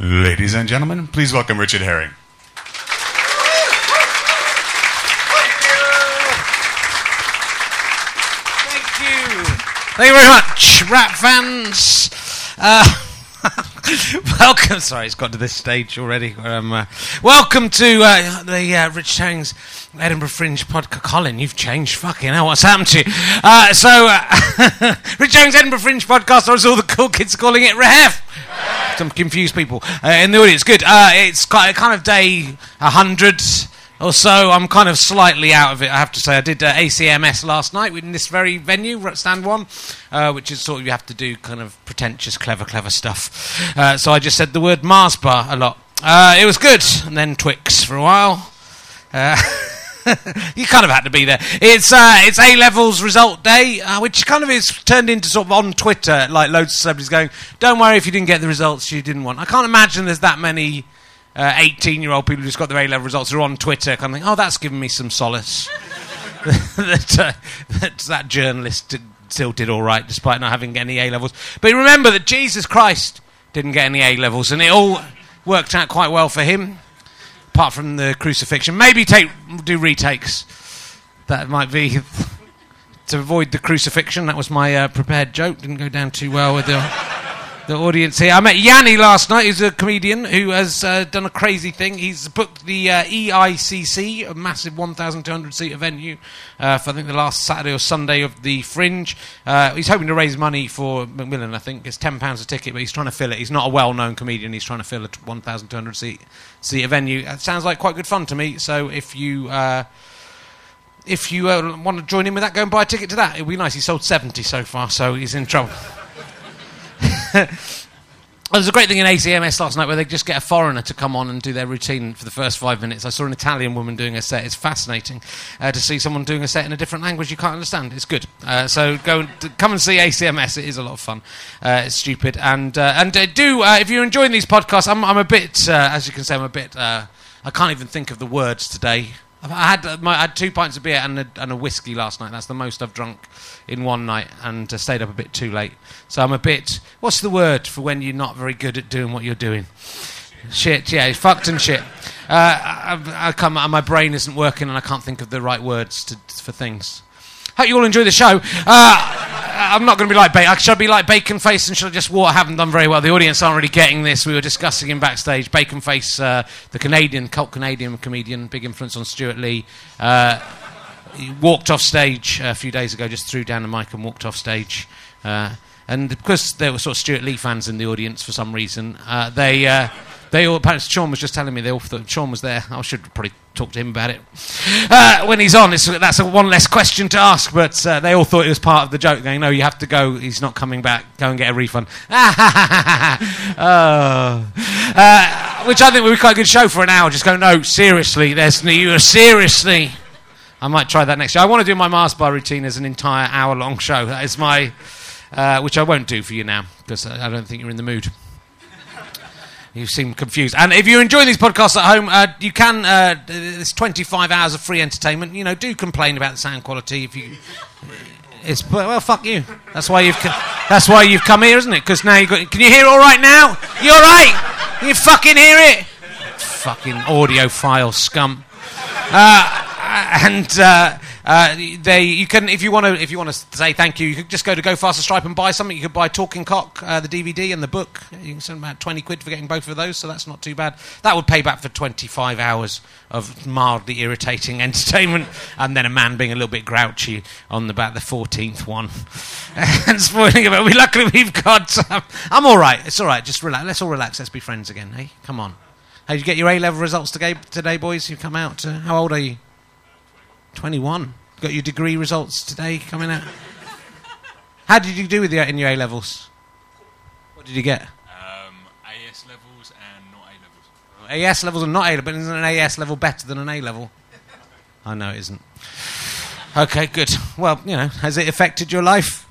Ladies and gentlemen, please welcome Richard Herring. Thank you. Thank you Thank you very much, rap fans. Uh, welcome. Sorry, it's got to this stage already. I'm, uh, welcome to uh, the uh, Rich Herring's Edinburgh Fringe podcast. Colin, you've changed. Fucking hell, what's happened to you? Uh, so, uh, Rich Herring's Edinburgh Fringe podcast, or as all the cool kids calling it, Rehef. Some confused people uh, in the audience. Good. Uh, it's ki- kind of day 100 or so. I'm kind of slightly out of it, I have to say. I did uh, ACMS last night in this very venue, Stand One, uh, which is sort of you have to do kind of pretentious, clever, clever stuff. Uh, so I just said the word Mars bar a lot. Uh, it was good. And then Twix for a while. Uh, you kind of had to be there. It's uh, it's A levels result day, uh, which kind of is turned into sort of on Twitter, like loads of celebrities going, "Don't worry if you didn't get the results you didn't want." I can't imagine there's that many eighteen-year-old people who just got their A level results who are on Twitter, kind of think, "Oh, that's given me some solace." that, uh, that that journalist did, still did all right despite not having any A levels. But remember that Jesus Christ didn't get any A levels, and it all worked out quite well for him apart from the crucifixion. Maybe take do retakes. That might be to avoid the crucifixion. That was my uh, prepared joke. Didn't go down too well with the, the audience here. I met Yanni last night. He's a comedian who has uh, done a crazy thing. He's booked the uh, EICC, a massive 1,200 seat venue, uh, for I think the last Saturday or Sunday of the Fringe. Uh, he's hoping to raise money for Macmillan. I think it's ten pounds a ticket, but he's trying to fill it. He's not a well-known comedian. He's trying to fill a 1,200 seat seat venue. It sounds like quite good fun to me. So if you uh, if you uh, want to join in with that, go and buy a ticket to that. It'll be nice. He sold 70 so far, so he's in trouble. There's a great thing in ACMS last night where they just get a foreigner to come on and do their routine for the first five minutes. I saw an Italian woman doing a set. It's fascinating uh, to see someone doing a set in a different language you can't understand. It's good. Uh, so go and come and see ACMS. It is a lot of fun. Uh, it's stupid. And uh, and uh, do uh, if you're enjoying these podcasts, I'm I'm a bit as you can say I'm a bit. I can't even think of the words today. I've- had uh, my, I had two pints of beer and a, and a whiskey last night. That's the most I've drunk in one night, and uh, stayed up a bit too late. So I'm a bit. What's the word for when you're not very good at doing what you're doing? Shit. Yeah, fucked and shit. Uh, I, I come, my brain isn't working, and I can't think of the right words to, for things. Hope you all enjoy the show. Uh, I'm not going to be like bacon. Should I be like Bacon Face and should I just walk? I haven't done very well. The audience aren't really getting this. We were discussing him backstage. Bacon Face, uh, the Canadian, cult Canadian comedian, big influence on Stewart Lee. Uh, he walked off stage a few days ago, just threw down the mic and walked off stage. Uh, and because there were sort of Stewart Lee fans in the audience for some reason, uh, they uh, they all. Apparently, Sean was just telling me they all thought Sean was there. I should probably talk to him about it uh, when he's on. It's, that's one less question to ask. But uh, they all thought it was part of the joke. Going, no, you have to go. He's not coming back. Go and get a refund. oh. Uh, which I think would be quite a good show for an hour. Just go, no, seriously. There's you seriously. I might try that next year. I want to do my Mars bar routine as an entire hour long show. That is my, uh, which I won't do for you now because I don't think you're in the mood. You seem confused. And if you're enjoying these podcasts at home, uh, you can. Uh, it's 25 hours of free entertainment. You know, do complain about the sound quality if you. It's well, fuck you. That's why you've. That's why you've come here, isn't it? Because now you got. Can you hear it all right now? You all right? Can you fucking hear it? Fucking audiophile scum. Uh, and uh, uh, they, you can, if you want to, if you want to say thank you, you could just go to Go Faster Stripe and buy something. You could buy Talking Cock, uh, the DVD and the book. You can spend about twenty quid for getting both of those, so that's not too bad. That would pay back for twenty-five hours of mildly irritating entertainment, and then a man being a little bit grouchy on about the fourteenth one and spoiling about. We luckily we've got. Um, I'm all right. It's all right. Just relax. Let's all relax. Let's be friends again. Hey, come on. Hey, did you get your A level results today, today, boys? You come out. Uh, how old are you? 21. Got your degree results today coming out. How did you do with your, in your A levels? What did you get? Um, AS levels and not A levels. AS levels are not A level, but isn't an AS level better than an A level? I know it isn't. Okay, good. Well, you know, has it affected your life?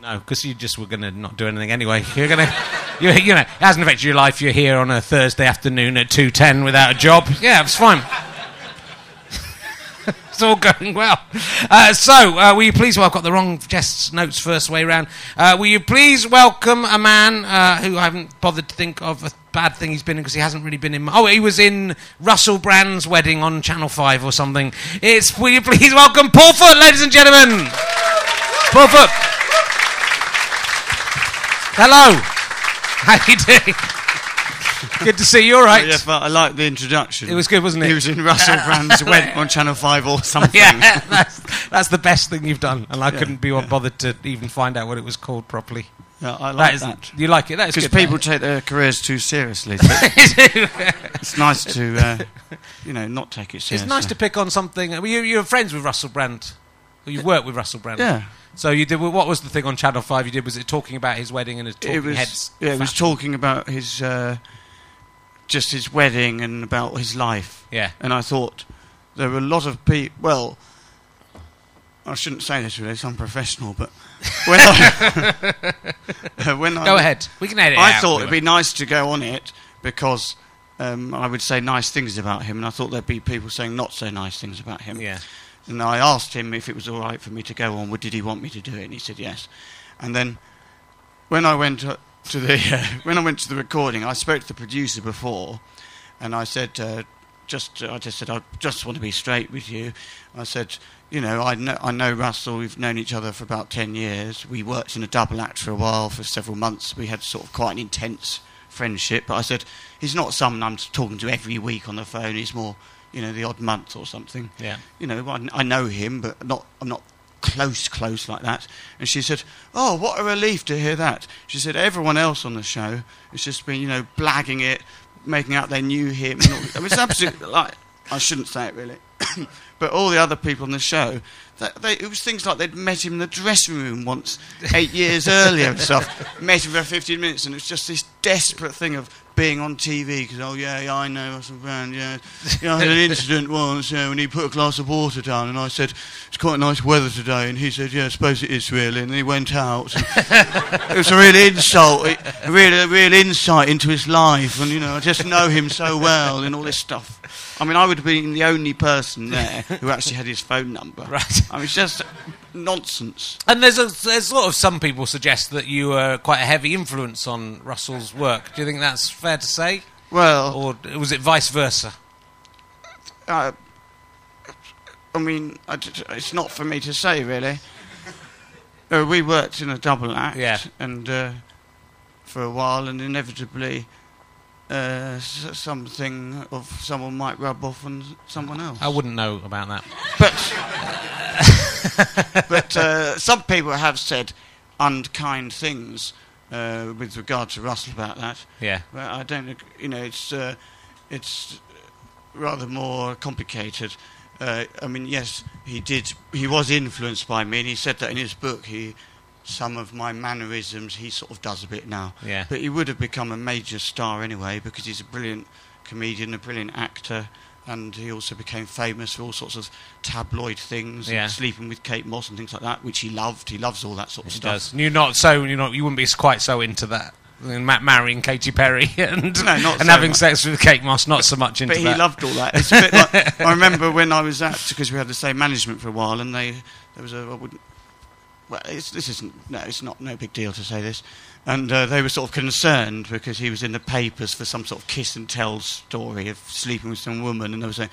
No, because you just were going to not do anything anyway. You're going to, you you know, it hasn't affected your life. You're here on a Thursday afternoon at two ten without a job. Yeah, it's fine. It's all going well. Uh, so, uh, will you please? Well, I've got the wrong guest's notes first way round. Uh, will you please welcome a man uh, who I haven't bothered to think of a bad thing he's been in because he hasn't really been in. Oh, he was in Russell Brand's wedding on Channel Five or something. It's will you please welcome Paul Foot, ladies and gentlemen. Paul Foot. Hello. How you doing? Good to see you. All right. Yeah, but I like the introduction. It was good, wasn't it? He was in Russell Brand's wedding on Channel 5 or something. yeah, that's, that's the best thing you've done, and I couldn't be bothered to even find out what it was called properly. Yeah, I like is, that. you like it? That is Because people take their careers too seriously. It's nice to, uh, you know, not take it seriously. it's nice to pick on something. Well, you, you're friends with Russell Brand. You've worked with Russell Brand. Yeah. So you did. What was the thing on Channel Five you did? Was it talking about his wedding and his talking It was, heads? yeah, it was talking about his, uh, just his wedding and about his life. Yeah. And I thought there were a lot of people. Well, I shouldn't say this really; it's unprofessional. But when I, when I Go ahead. We can edit. it I out. thought it'd be nice to go on it because um, I would say nice things about him, and I thought there'd be people saying not so nice things about him. Yeah. And I asked him if it was all right for me to go on. Would did he want me to do it? And he said yes. And then when I went to, the uh, when I went to the recording, I spoke to the producer before, and I said. Uh, just, I just said, I just want to be straight with you. I said, you know, I know, I know Russell. We've known each other for about ten years. We worked in a double act for a while, for several months. We had sort of quite an intense friendship. But I said, he's not someone I'm talking to every week on the phone. He's more, you know, the odd month or something. Yeah. You know, I, I know him, but not, I'm not close, close like that. And she said, oh, what a relief to hear that. She said, everyone else on the show has just been, you know, blagging it, making out they knew him. I mean, it's absolutely like I shouldn't say it really, but all the other people on the show, that they, it was things like they'd met him in the dressing room once eight years earlier and stuff. Met him for 15 minutes, and it's just this desperate thing of being on TV because oh yeah, yeah I know Russell Brand yeah, yeah I had an incident once yeah, when he put a glass of water down and I said it's quite nice weather today and he said yeah I suppose it is really and then he went out. It was a real insult a real, a real insight into his life and you know I just know him so well and all this stuff I mean I would have been the only person there who actually had his phone number Right. I mean it's just nonsense And there's a, there's sort of some people suggest that you were quite a heavy influence on Russell's work. Do you think that's fair to say, well or was it vice versa? uh, I mean, I it's not for me to say, really. Uh, we worked in a double act, Yeah. and uh, for a while, and inevitably, uh, something of someone might rub off on someone else. I wouldn't know about that. But but uh, some people have said unkind things uh, with regard to Russell about that. Yeah. Well, I don't. You know, it's uh, it's rather more complicated. Uh, I mean, yes, he did. He was influenced by me, and he said that in his book. He some of my mannerisms he sort of does a bit now. Yeah. But he would have become a major star anyway because he's a brilliant comedian, a brilliant actor. And he also became famous for all sorts of tabloid things, Yeah. sleeping with Kate Moss and things like that, which he loved. He loves all that sort of He stuff. does. You're not so you know you wouldn't be quite so into that. And ma- marrying Katy Perry and No, not and so having much. sex with Kate Moss, not so much into but he that. loved all that. It's a bit like, I remember when I was at because we had the same management for a while, and they there was a I wouldn't. Well, it's, this isn't no, it's not no big deal to say this, and uh, they were sort of concerned because he was in the papers for some sort of kiss and tell story of sleeping with some woman, and they were saying,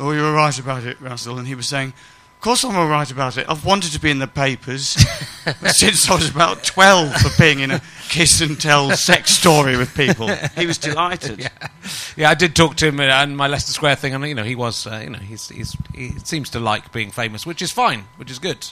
"Oh, you're right about it, Russell," and he was saying. Of course, I'm all right about it. I've wanted to be in the papers since I was about 12 for being in a kiss and tell sex story with people. He was delighted. Yeah, I did talk to him uh, and my Leicester Square thing, and you know he was, uh, you know, he's, he's he seems to like being famous, which is fine, which is good.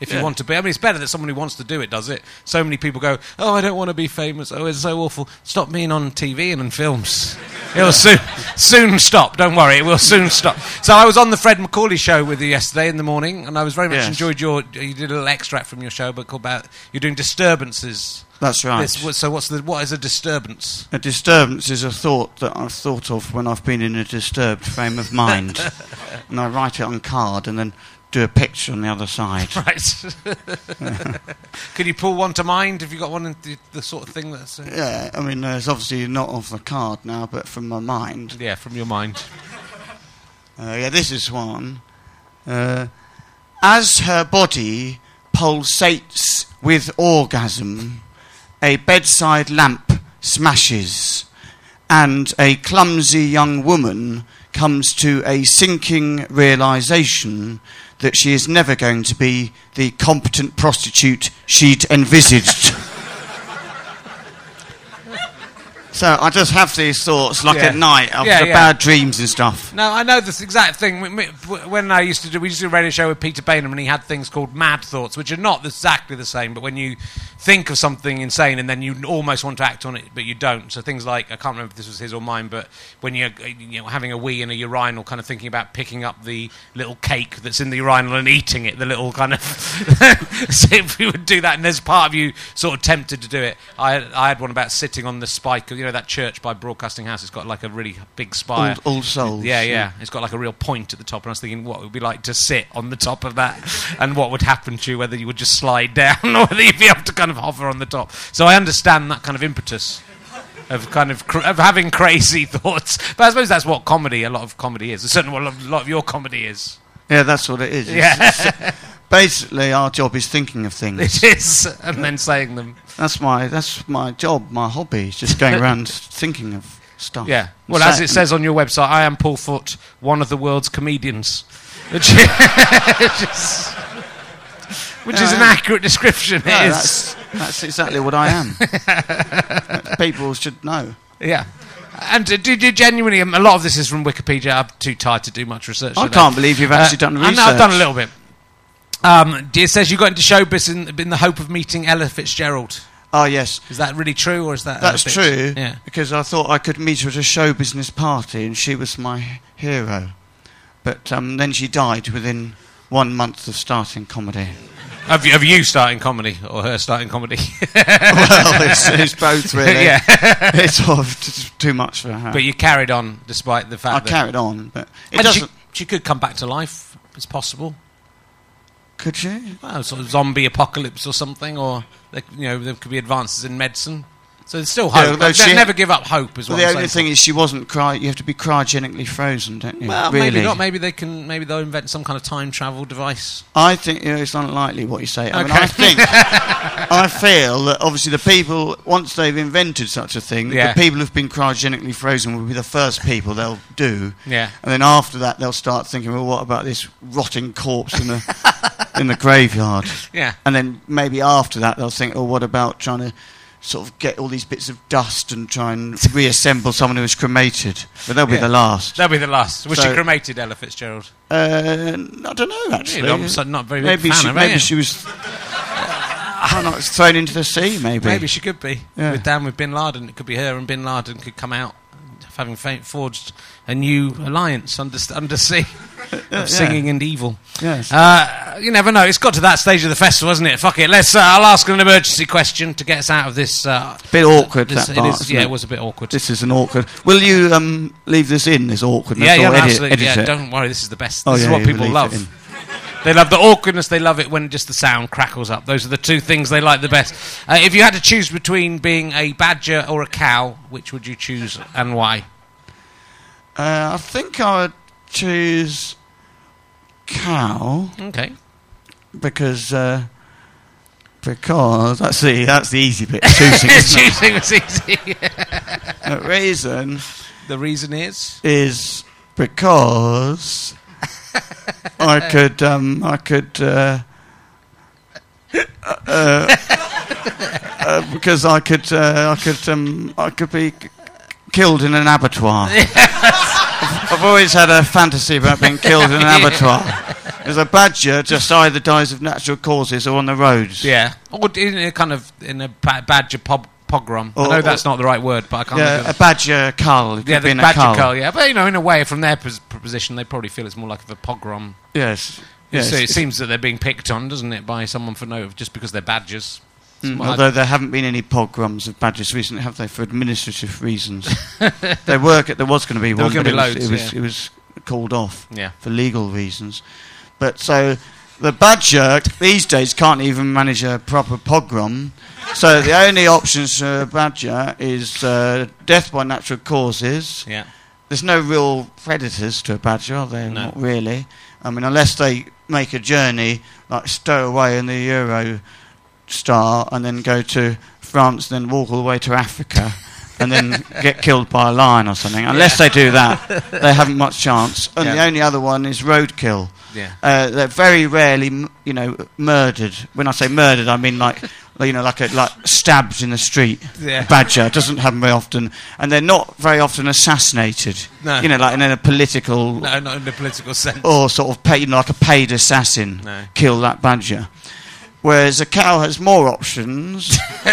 If you want to be, I mean, it's better that someone who wants to do it does it. So many people go, "Oh, I don't want to be famous. Oh, it's so awful." Stop being on TV and in films. It'll soon soon stop. Don't worry, it will soon stop. So I was on the Fred Macaulay show with you yesterday in the morning, and I was very much Yes. enjoyed your. You did a little extract from your show, but about you're doing disturbances. That's right. This- so what's the what is a disturbance? A disturbance is a thought that I've thought of when I've been in a disturbed frame of mind. and I write it on card and then do a picture on the other side. Right. Could you pull one to mind? Have you got one in the, the sort of thing that's uh, Yeah, I mean, uh, it's obviously not off the card now, but from my mind. yeah from your mind? Uh, yeah, this is one. Uh, as her body pulsates with orgasm, a bedside lamp smashes, and a clumsy young woman comes to a sinking realization that she is never going to be the competent prostitute she'd envisaged. So I just have these thoughts, like Yeah. at night, of Yeah, yeah. bad dreams and stuff. No, I know this exact thing. When- I used to do, we used to do a radio show with Peter Baynham, and he had things called mad thoughts, which are not exactly the same. But when you think of something insane, and then you almost want to act on it, but you don't. So things like I can't remember if this was his or mine, but when you're uh, you know having a wee in a urinal, kind of thinking about picking up the little cake that's in the urinal and eating it, the little kind of. so if you would do that, and there's part of you sort of tempted to do it. I had, I had one about sitting on the spike of you know that church by Broadcasting House. It's got like a really big spire. All, all souls. Yeah, yeah. It's got like a real point at the top, and I was thinking what it would be like to sit on the top of that, and what would happen to you, whether you would just slide down or whether you'd be able to kind of hover on the top. So I understand that kind of impetus of kind of cr- of having crazy thoughts. But I suppose that's what comedy, a lot of comedy is. Certainly, what a lot of your comedy is. Yeah, that's what it is. It's- Yeah, uh, Basically, our job is thinking of things. it is, and then saying them. That's my that's my job, my hobby. is Just going around thinking of stuff. Yeah. Well, as it says on your website, I am Paul Foot, one of the world's comedians. Which, which is, is an accurate description. It No, is. that's, that's exactly what I am. People should know. Yeah. And uh, do, do genuinely, um, a lot of this is from Wikipedia. I'm too tired to do much research. I today. can't believe you've actually done Uh, I research. know, I've done a little bit. Um, it says you got into showbiz in, in the hope of meeting Ella Fitzgerald. Oh yes, Is that really true, or is that? that's bit- true. Yeah. Because I thought I could meet her at a show business party, and she was my hero. But um, then she died within one month of starting comedy. Of, you- of you starting comedy or her starting comedy? well, it's, it's both really. yeah. It's sort of t- too much for her. But you carried on despite the I fact that I carried on, but it And she, doesn't. she could come back to life. It's possible. Could she? Well, sort of zombie apocalypse or something, or you know there could be advances in medicine. So there's still hope. though Like, she- never give up hope. as Well, the only thing is, she wasn't cry. You have to be cryogenically frozen, don't you? Well, really? maybe not. Maybe they can. Maybe they'll invent some kind of time travel device. I think you know, it's unlikely what you say. I mean, Okay. I think, I feel that obviously the people, once they've invented such a thing, Yeah. the people who've been cryogenically frozen will be the first people they'll do. Yeah. And then after that, they'll start thinking, well, what about this rotting corpse in the in the graveyard? Yeah. And then maybe after that, they'll think, oh, what about trying to sort of get all these bits of dust and try and reassemble someone who was cremated? But they'll be the last. They'll be the last. Was she So- cremated, Ella Fitzgerald? Uh, I don't know, actually. I'm so- not very maybe fan she, of maybe yeah. she was. I don't know, thrown into the sea, maybe. Maybe she could be. Yeah. With down with Bin Laden, it could be her and Bin Laden could come out, having forged a new alliance under undersea of singing and evil. Yes. Uh, you never know. It's got to that stage of the festival, hasn't it? Fuck it. Let's. Uh, I'll ask an emergency question to get us out of this. Uh, bit awkward, this- that part, is- yeah, it? it was a bit awkward. This is an awkward. Will you um, leave this in, this awkwardness? yeah, yeah, or no, edit, absolutely. edit Yeah, it? don't worry. This is the best. Oh, This is what people love. They love the awkwardness. They love it when just the sound crackles up. Those are the two things they like the best. Uh, if you had to choose between being a badger or a cow, which would you choose and why? Uh, I think I would choose cow Okay. because uh, because that's the that's the easy bit. Choosing. Choosing was easy. the reason the reason is is because I could um, I could uh, uh, uh, because I could uh, I could um, I could be killed in an abattoir. I've, always had a fantasy about being killed in an abattoir. There's a badger just either dies of natural causes or on the roads. yeah, or in a kind of in a ba- badger pog- pogrom. I know or- that's not the right word, but I can't. Yeah, a badger cull. Yeah, the be in a badger cull. cull. Yeah, but you know, in a way, from their pos- position, they probably feel it's more like of a pogrom. Yes. yes. So it seems that they're being picked on, doesn't it, by someone for no, just because they're badgers. Mm, although there haven't been any pogroms of badgers recently, have they? For administrative reasons, there were there was going to be There one, but be it, was, loads, it was yeah. it was called off Yeah. for legal reasons. But so the badger these days can't even manage a proper pogrom. So the only options for a badger is uh, death by natural causes. Yeah. There's no real predators to a badger, are there? No. Not really. I mean, unless they make a journey, like stow away in the Euro Star and then go to France, then walk all the way to Africa. and then get killed by a lion or something. Unless they do that, they haven't much chance. And the only other one is roadkill. Yeah. Uh, they're very rarely, you know, murdered. When I say murdered, I mean like, you know, like a, like stabbed in the street. Yeah. Badger doesn't happen very often, and they're not very often assassinated. No. You know, like in a political No, not in the political sense. or sort of paid, you know, like a paid assassin No. kill that badger. Whereas a cow has more options.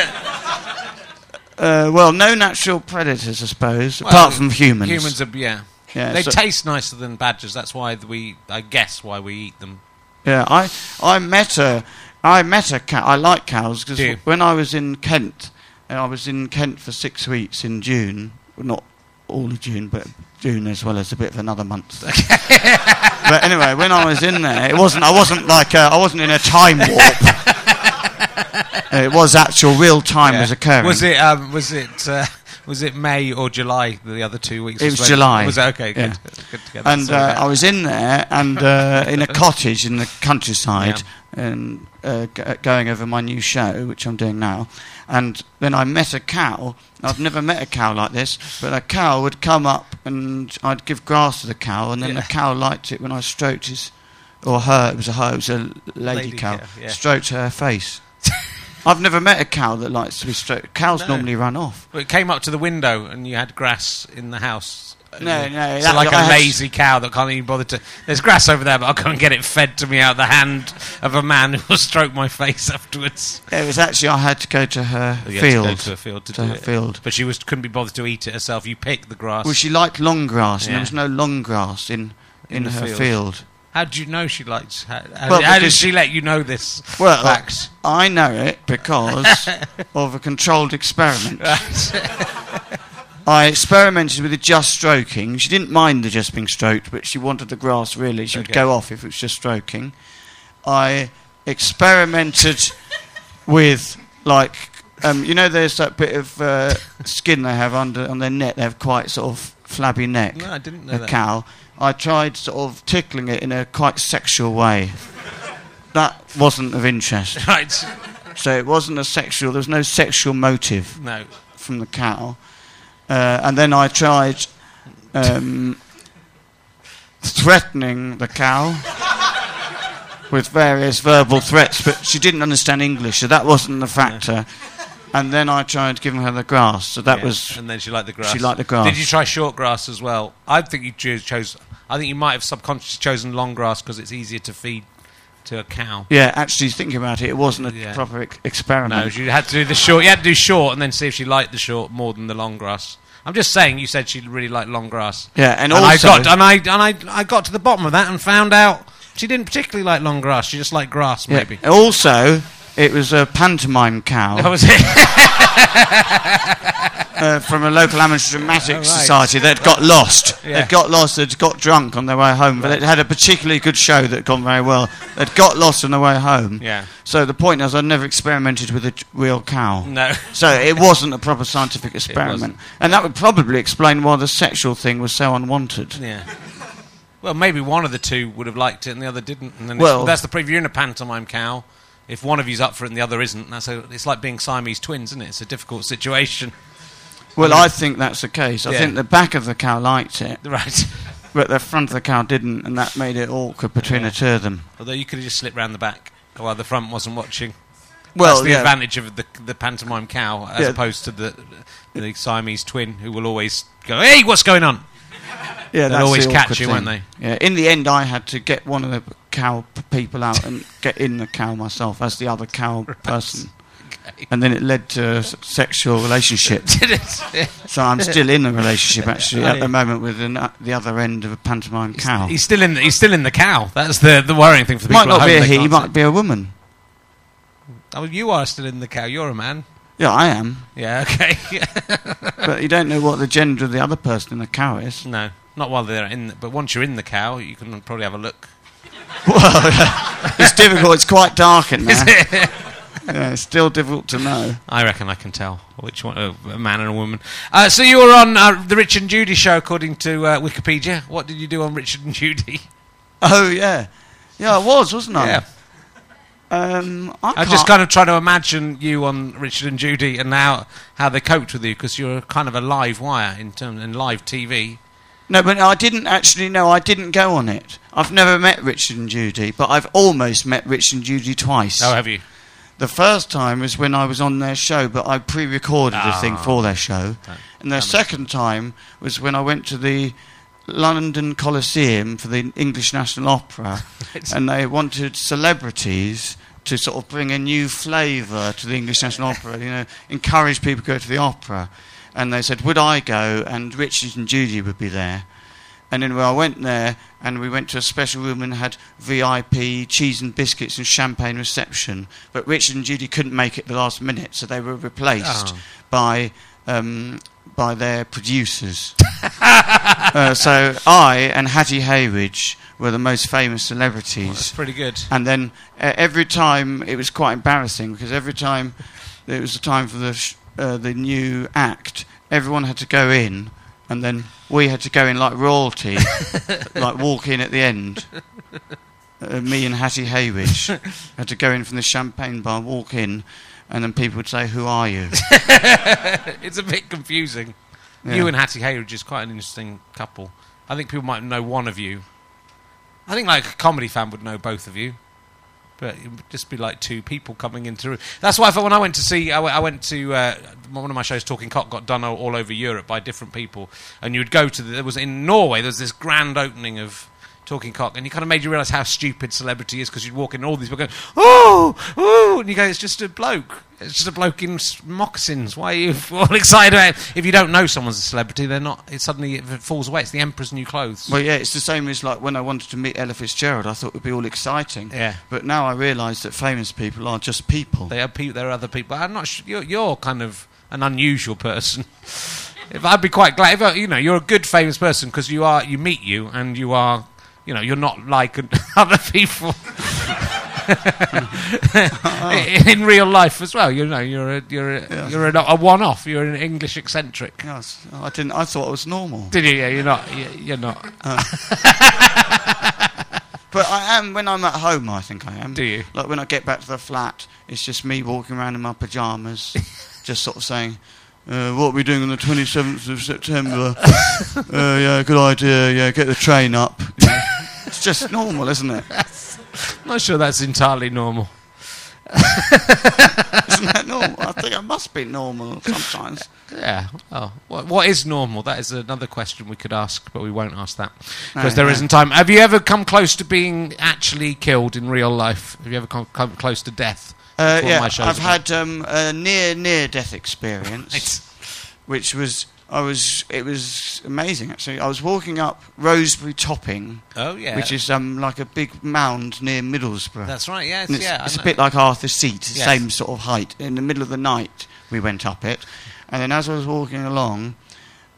uh, well, no natural predators, I suppose, Well, apart from humans. Humans are, yeah. Yeah, they so- taste nicer than badgers. That's why we, I guess, why we eat them. Yeah, I I met a I met a cow. I like cows because when I was in Kent, and I was in Kent for six weeks in June. Well, not all of June, but June as well as a bit of another month. but anyway, when I was in there, it wasn't. I wasn't like uh, I wasn't in a time warp. it was actual real time Yeah. was occurring. Was it? Um, was it? Uh, was it May or July? The other two weeks. It was? July. Was it okay? Good. Yeah. Good to get that and uh. I was in there and uh, in a cottage in the countryside and uh, g- going over my new show, which I'm doing now. And then I met a cow. I've never met a cow like this, but a cow would come up and I'd give grass to the cow, and then Yeah. the cow liked it when I stroked his, or her. It was a her. It was a lady, Lady cow. cow, yeah. Stroked her face. I've never met a cow that likes to be stroked. Cows No. normally run off. But it came up to the window and you had grass in the house. No, no, So that- like a lazy cow that can't even bother to. There's grass over there, but I'll go and get it fed to me out of the hand of a man who will stroke my face afterwards. It was actually I had to go to her You to field. go to a field to, to do her it. field. But she was couldn't be bothered to eat it herself. You picked the grass. Well, she liked long grass, and Yeah. there was no long grass in in, In her field. field. how do you know she liked? How, how, Well, how did she let you know this? Well, facts. I know it because of a controlled experiment. I experimented with the just stroking. She didn't mind the just being stroked, but she wanted the grass really. She would go off if it was just stroking. I experimented with like um, you know, there's that bit of uh, skin they have under on their neck. They have quite sort of flabby neck. no, I didn't know a that. cow. I tried sort of tickling it in a quite sexual way. That wasn't of interest. Right? So it wasn't a sexual. There was no sexual motive No. from the cow. Uh, and then I tried um, threatening the cow with various verbal threats, but she didn't understand English, so that wasn't the factor. And then I tried giving her the grass, so that Yeah, was And then she liked the grass. she liked the grass. Did you try short grass as well? I think you cho- chose. I think you might have subconsciously chosen long grass because it's easier to feed to a cow. yeah. Actually, thinking about it, it wasn't a Yeah. proper ex- experiment. No, you had to do the short. You had to do short and then see if she liked the short more than the long grass. I'm just saying. You said she really liked long grass. Yeah, and, And, also I got and I and I I got to the bottom of that and found out she didn't particularly like long grass. She just liked grass, yeah, maybe. also it was a pantomime cow. That was it. uh, from a local amateur dramatic Oh, right. society that got lost. Yeah. They'd got lost, they'd got drunk on their way home, but it had a particularly good show that had gone very well. They'd got lost on their way home. yeah. So the point is, I'd never experimented with a real cow. No. So it wasn't a proper scientific experiment. And that would probably explain why the sexual thing was so unwanted. Yeah. Well, maybe one of the two would have liked it and the other didn't. And then Well- that's the preview in a pantomime cow. If one of you's up for it and the other isn't, that's a, it's like being Siamese twins, isn't it? It's a difficult situation. Well, um, I think that's the case. I Yeah. think the back of the cow liked it, Right. but the front of the cow didn't, and that made it awkward between the two of them. Although you could have just slipped round the back while the front wasn't watching. Well, That's the yeah. advantage of the, the pantomime cow as Yeah. opposed to the the Siamese twin who will always go, "Hey, what's going on?" Yeah, They'll that's always the catch awkward you, thing. won't they? Yeah. In the end, I had to get one of the cow people out and get in the cow myself as the other cow person, and then it led to sexual relationship. Did it? so I'm still in a relationship actually at the moment with an, uh, the other end of a pantomime cow. He's still in. The, he's still in the cow. That's the the worrying thing for the might people not at be a he, might be a woman. Oh, you are still in the cow. You're a man. Yeah, I am, Yeah. Okay. but you don't know what the gender of the other person in the cow is. no, not while they're in. The, but once you're in the cow, you can probably have a look. Well, it's difficult. It's quite dark in Is there. it? Yeah, it's still difficult to know. I reckon I can tell which one, uh, a man and a woman. Uh, so you were on uh, the Richard and Judy show, according to uh, Wikipedia. What did you do on Richard and Judy? Oh yeah, yeah, I was, wasn't I? Yeah. Um, I I'm just kind of trying to imagine you on Richard and Judy and how how they coped with you because you're kind of a live wire in terms in live TV. No, but I didn't actually. No, I didn't go on it. I've never met Richard and Judy, but I've almost met Richard and Judy twice. Oh, have you? The first time was when I was on their show, but I pre-recorded a thing Ah. for their show. That- And the second time was when I went to the London Coliseum for the English National Opera, and they wanted celebrities to sort of bring a new flavour to the English National Opera. You know, encourage people to go to the opera. And they said, would I go? And Richard and Judy would be there. And anyway, I went there, and we went to a special room and had VIP cheese and biscuits and champagne reception. But Richard and Judy couldn't make it the last minute, so they were replaced Oh. by um, by their producers. uh, so I and Hattie Hayridge were the most famous celebrities. That's pretty good. And then uh, every time it was quite embarrassing because every time it was the time for the sh- uh, the new act, everyone had to go in, and then we had to go in like royalty, like walk in at the end. Uh, me and Hattie Hayridge had to go in from the champagne bar, walk in, and then people would say, "Who are you?" It's a bit confusing. Yeah. You and Hattie Hayridge is quite an interesting couple. I think people might know one of you. I think like a comedy fan would know both of you. But it would just be like two people coming into the room. That's why when I went to see, I went, to uh, one of my shows, Talking Cock, got done all, over Europe by different people. And you would go to, the, there was in Norway, there was this grand opening of Talking Cock, and you kind of made you realise how stupid celebrity is because you'd walk in and all these people going, oh, oh, and you go, it's just a bloke. It's just a bloke in moccasins. Why are you all excited about it? If you don't know someone's a celebrity, they're not, it suddenly it falls away. It's the Emperor's New Clothes. Well, yeah, it's the same as like when I wanted to meet Ella Fitzgerald. I thought it would be all exciting. Yeah. But now I realise that famous people are just people. They are people. There are other people. I'm not. Sure, you're, you're kind of an unusual person. if I'd be quite glad. If, uh, you know, you're a good famous person because you are. You meet you, and you are. You know, you're not like other people. in, in real life as well, you know, you're a you're a, Yeah. you're a, a one-off. You're an English eccentric. Yes, I didn't. I thought it was normal. Did you? Yeah, you're not. you- You're not. But I am when I'm at home. I think I am. Do you? Like when I get back to the flat, it's just me walking around in my pajamas, just sort of saying, uh, "What are we doing on the 27th of September? uh, yeah, good idea. Yeah, get the train up." Yeah. Just normal, isn't it? I'm not sure that's entirely normal. Isn't that normal? I think it must be normal sometimes. Yeah. Oh, what, what is normal? That is another question we could ask, but we won't ask that because there not time. Have you ever come close to being actually killed in real life? Have you ever come, come close to death? Uh, That's what yeah, my show's I've about. had um, a near near death experience. Which was I was it was amazing actually. I was walking up Roseberry Topping, oh yeah, which is um like a big mound near Middlesbrough. that's right. Yes, And it's, yeah. I it's a know. bit like Arthur's Seat, Yes. same sort of height. In the middle of the night, we went up it, and then as I was walking along,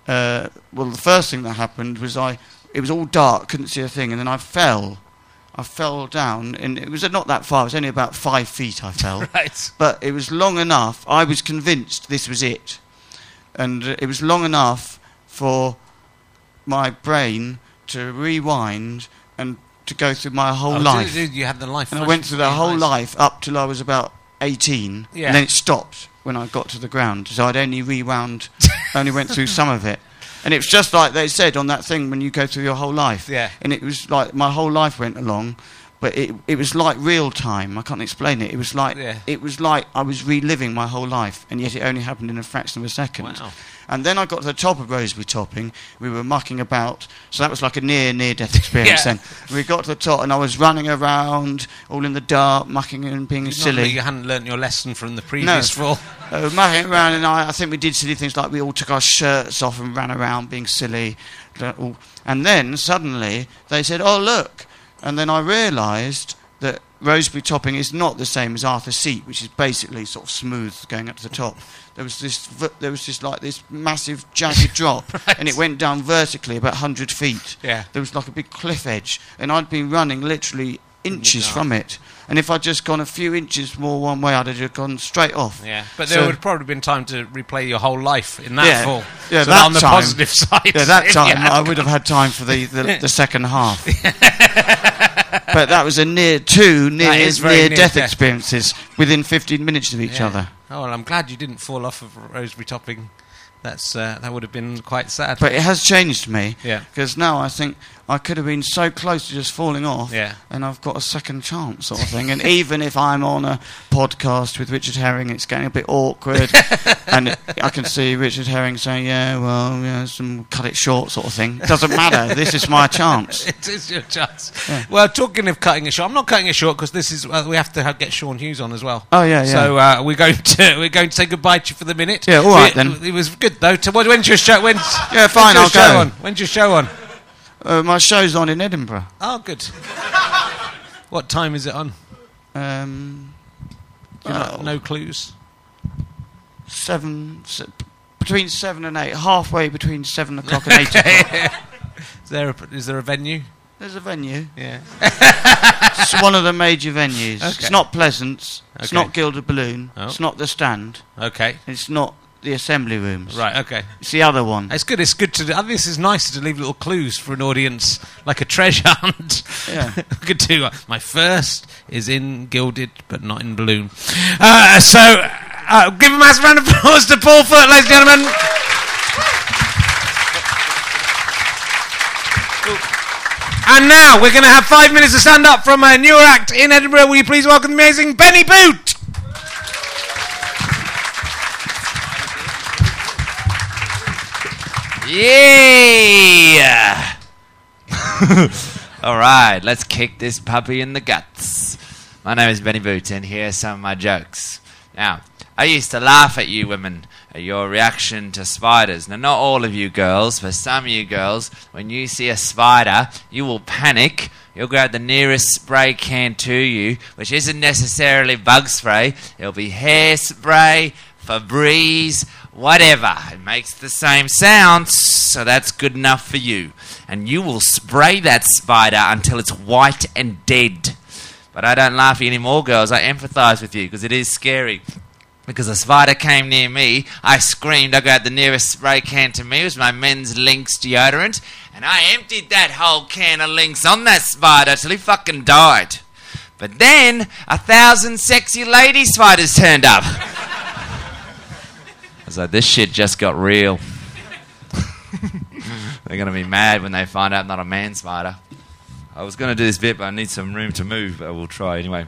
uh, well, the first thing that happened was I it was all dark, couldn't see a thing, and then I fell. I fell down, and it was not that far. It was only about five feet. I fell, right. but it was long enough. I was convinced this was it, and it was long enough for my brain to rewind and to go through my whole Oh, life. dude, you had the life. And I went through the whole life up till I was about 18. Yeah. And then it stopped when I got to the ground. So I'd only rewound, only went through some of it. And it was just like they said on that thing when you go through your whole life. Yeah. And it was like my whole life went along, but it, it was like real time. I can't explain it. It was like Yeah. it was like I was reliving my whole life, and yet it only happened in a fraction of a second. Wow. And then I got to the top of Roseberry Topping. We were mucking about, so that was like a near near death experience. Yeah. Then we got to the top, and I was running around, all in the dark, mucking and being silly. You hadn't learnt your lesson from the previous fall. Uh, mucking around, and I, I think we did silly things like we all took our shirts off and ran around being silly. And then suddenly they said, "Oh look!" And then I realised that Roseberry Topping is not the same as Arthur's Seat, which is basically sort of smooth going up to the top. There was this, there was just like this massive jagged drop, and it went down vertically about hundred feet. Yeah. There was like a big cliff edge, and I'd been running literally inches from it. And if I'd just gone a few inches more one way, I'd have just gone straight off. Yeah, but there So- would probably been time to replay your whole life in that Yeah. fall. Yeah, so that on the time- positive side. Yeah, that time I would have had time for the, the, the second half. but that was a near two near near near death death. experiences within 15 minutes of each Yeah. other. Oh, well, I'm glad you didn't fall off of Roseberry Topping. That's uh, that would have been quite sad. But it has changed me yeah, because now I think I could have been so close to just falling off. yeah. and I've got a second chance, sort of thing. And even if I'm on a podcast with Richard Herring, it's getting a bit awkward, and I can see Richard Herring saying, "Yeah, well, yeah, some cut it short, sort of thing." Doesn't matter. this is my chance. It is your chance. Yeah. Well, talking of cutting it short, I'm not cutting it short because this is uh, we have to have, get Sean Hughes on as well. Oh yeah, yeah. So uh, we're going to we're going to say goodbye to you for the minute. Yeah, all right We- then. It was good though. To, when's your show? When's, yeah, fine. when's I'll go. on? When's your show on? Uh, my show's on in Edinburgh. Oh, good. what time is it on? Um, oh, no clues. seven, se- between seven and eight, halfway between seven o'clock and eight o'clock. Is there a, is there a venue? There's a venue. Yeah. It's one of the major venues. Okay. It's not Pleasance. It's Okay. not Gilded Balloon. Oh. It's not the Stand. Okay. It's not the Assembly Rooms. Right. Okay. It's the other one. It's good. It's good to. Do, I think this is nice to leave little clues for an audience, like a treasure hunt. Yeah. do. Uh, my first is in gilded, but not in balloon. Uh, so, uh, give a massive round of applause to Paul Foot, ladies and gentlemen. And now we're going to have five minutes to stand up from a newer act in Edinburgh. Will you please welcome the amazing Benny Boot? Yeah! All right, let's kick this puppy in the guts. My name is Benny Boot, and here are some of my jokes. Now, I used to laugh at you women at your reaction to spiders. Now, not all of you girls, but some of you girls, when you see a spider, you will panic. You'll grab the nearest spray can to you, which isn't necessarily bug spray. It'll be hairspray, Febreze, whatever. It makes the same sound, so that's good enough for you. And you will spray that spider until it's white and dead. But I don't laugh at you anymore, girls. I empathize with you because it is scary. Because a spider came near me, I screamed. I grabbed the nearest spray can to me. It was my men's Lynx deodorant. And I emptied that whole can of Lynx on that spider till he fucking died. But then, a thousand sexy lady spiders turned up. I was like, this shit just got real. They're going to be mad when they find out I'm not a man spider. I was going to do this bit, but I need some room to move, but we'll try anyway.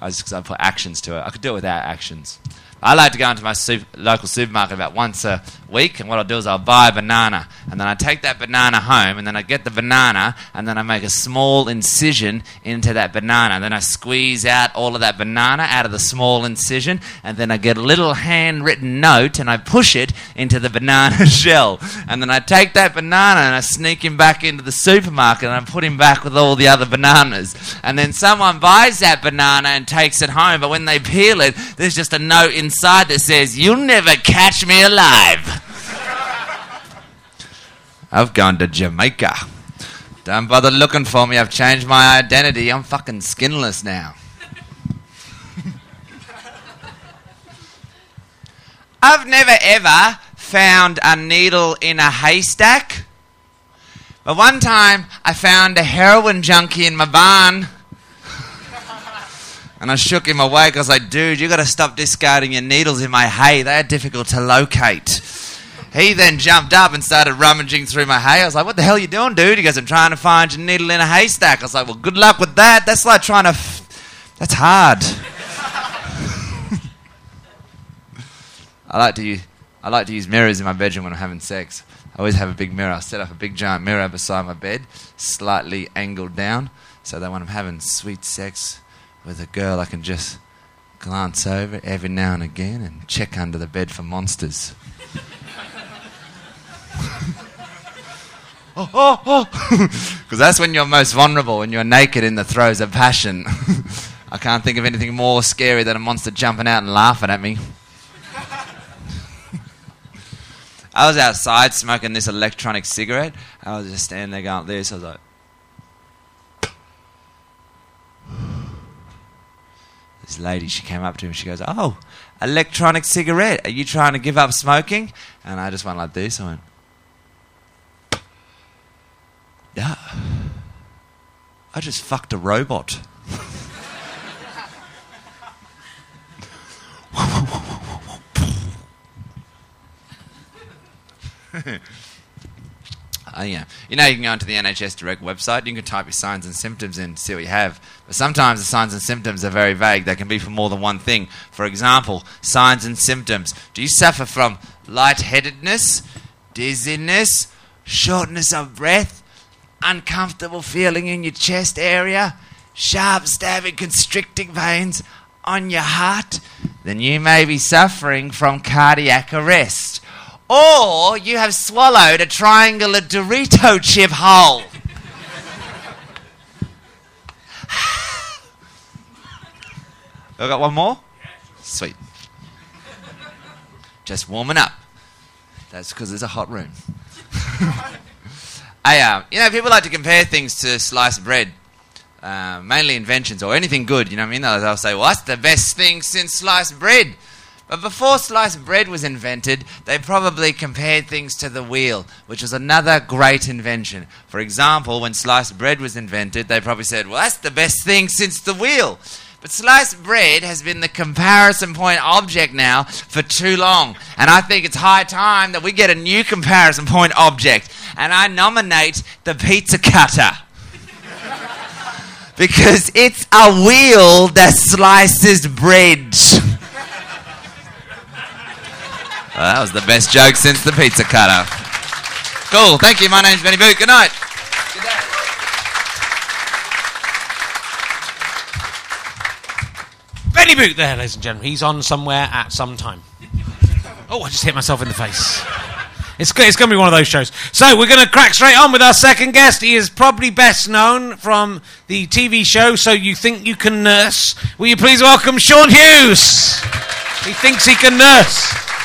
I just I put actions to it. I could do it without actions. I like to go into my super, local supermarket about once a week, and what I'll do is I'll buy a banana, and then I take that banana home, and then I get the banana, and then I make a small incision into that banana, and then I squeeze out all of that banana out of the small incision, and then I get a little handwritten note, and I push it into the banana shell, and then I take that banana and I sneak him back into the supermarket, and I put him back with all the other bananas, and then someone buys that banana and takes it home, but when they peel it, there's just a note inside that says, "You'll never catch me alive." I've gone to Jamaica. Don't bother looking for me. I've changed my identity. I'm fucking skinless now. I've never ever found a needle in a haystack. But one time I found a heroin junkie in my barn. And I shook him awake. I was like, dude, you got to stop discarding your needles in my hay. They are difficult to locate. He then jumped up and started rummaging through my hay. I was like, what the hell are you doing, dude? He goes, I'm trying to find your needle in a haystack. I was like, well, good luck with that. That's like trying to. F- That's hard. I like to use, I like to use mirrors in my bedroom when I'm having sex. I always have a big mirror. I set up a big giant mirror beside my bed, slightly angled down, so that when I'm having sweet sex with a girl, I can just glance over every now and again and check under the bed for monsters. oh, oh, oh! Because that's when you're most vulnerable, when you're naked in the throes of passion. I can't think of anything more scary than a monster jumping out and laughing at me. I was outside smoking this electronic cigarette. I was just standing there going this. I was like, this lady, she came up to me. She goes, "Oh, electronic cigarette. Are you trying to give up smoking?" And I just went like this. I went, "Yeah." I just fucked a robot. Uh, yeah. You know, you can go onto the NHS Direct website, you can type your signs and symptoms in see what you have. But sometimes the signs and symptoms are very vague. They can be for more than one thing. For example, signs and symptoms. Do you suffer from lightheadedness, dizziness, shortness of breath, uncomfortable feeling in your chest area, sharp, stabbing, constricting pains on your heart? Then you may be suffering from cardiac arrest. Or you have swallowed a triangular Dorito chip whole. I got one more? Sweet. Just warming up. That's because it's a hot room. I, uh, you know, people like to compare things to sliced bread. Uh, mainly inventions or anything good, you know what I mean? They'll, they'll say, well, that's the best thing since sliced bread. But before sliced bread was invented, they probably compared things to the wheel, which was another great invention. For example, when sliced bread was invented, they probably said, well, that's the best thing since the wheel. But sliced bread has been the comparison point object now for too long. And I think it's high time that we get a new comparison point object. And I nominate the pizza cutter. because it's a wheel that slices bread. Well, that was the best joke since the pizza cutter. Cool. Thank you. My name's Benny Boot. Good night. Boot there, ladies and gentlemen. He's on somewhere at some time. Oh, I just hit myself in the face. It's, it's going to be one of those shows. So we're going to crack straight on with our second guest. He is probably best known from the TV show So You Think You Can Nurse. Will you please welcome Sean Hughes? He thinks he can nurse.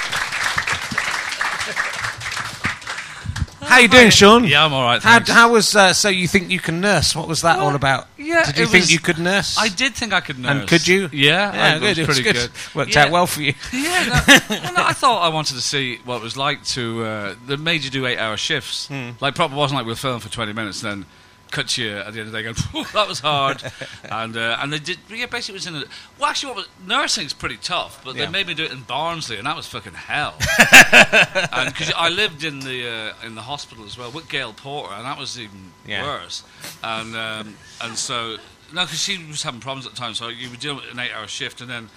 How you doing, Sean? Yeah, I'm all right. How, thanks. how was uh, So You Think You Can Nurse? What was that all about? yeah, Did you it think was- you could nurse? I did think I could nurse. And could you? Yeah, Yeah, I, good. It was pretty good. Worked Yeah. out well for you. Yeah, no, well, no, I thought I wanted to see what it was like to. Uh, they made you do eight-hour shifts. Hmm. Like, probably wasn't like we'll film for twenty minutes, and then cut you at the end of the day, going, "Phew, "That was hard," and uh, and they did. Yeah, basically, it was in. A, well, actually, what was nursing's pretty tough, but Yeah. they made me do it in Barnsley, and that was fucking hell. and because I lived in the uh, in the hospital as well with Gail Porter, and that was even Yeah. worse. And um, and so no, because she was having problems at the time, so you would do an eight-hour shift, and then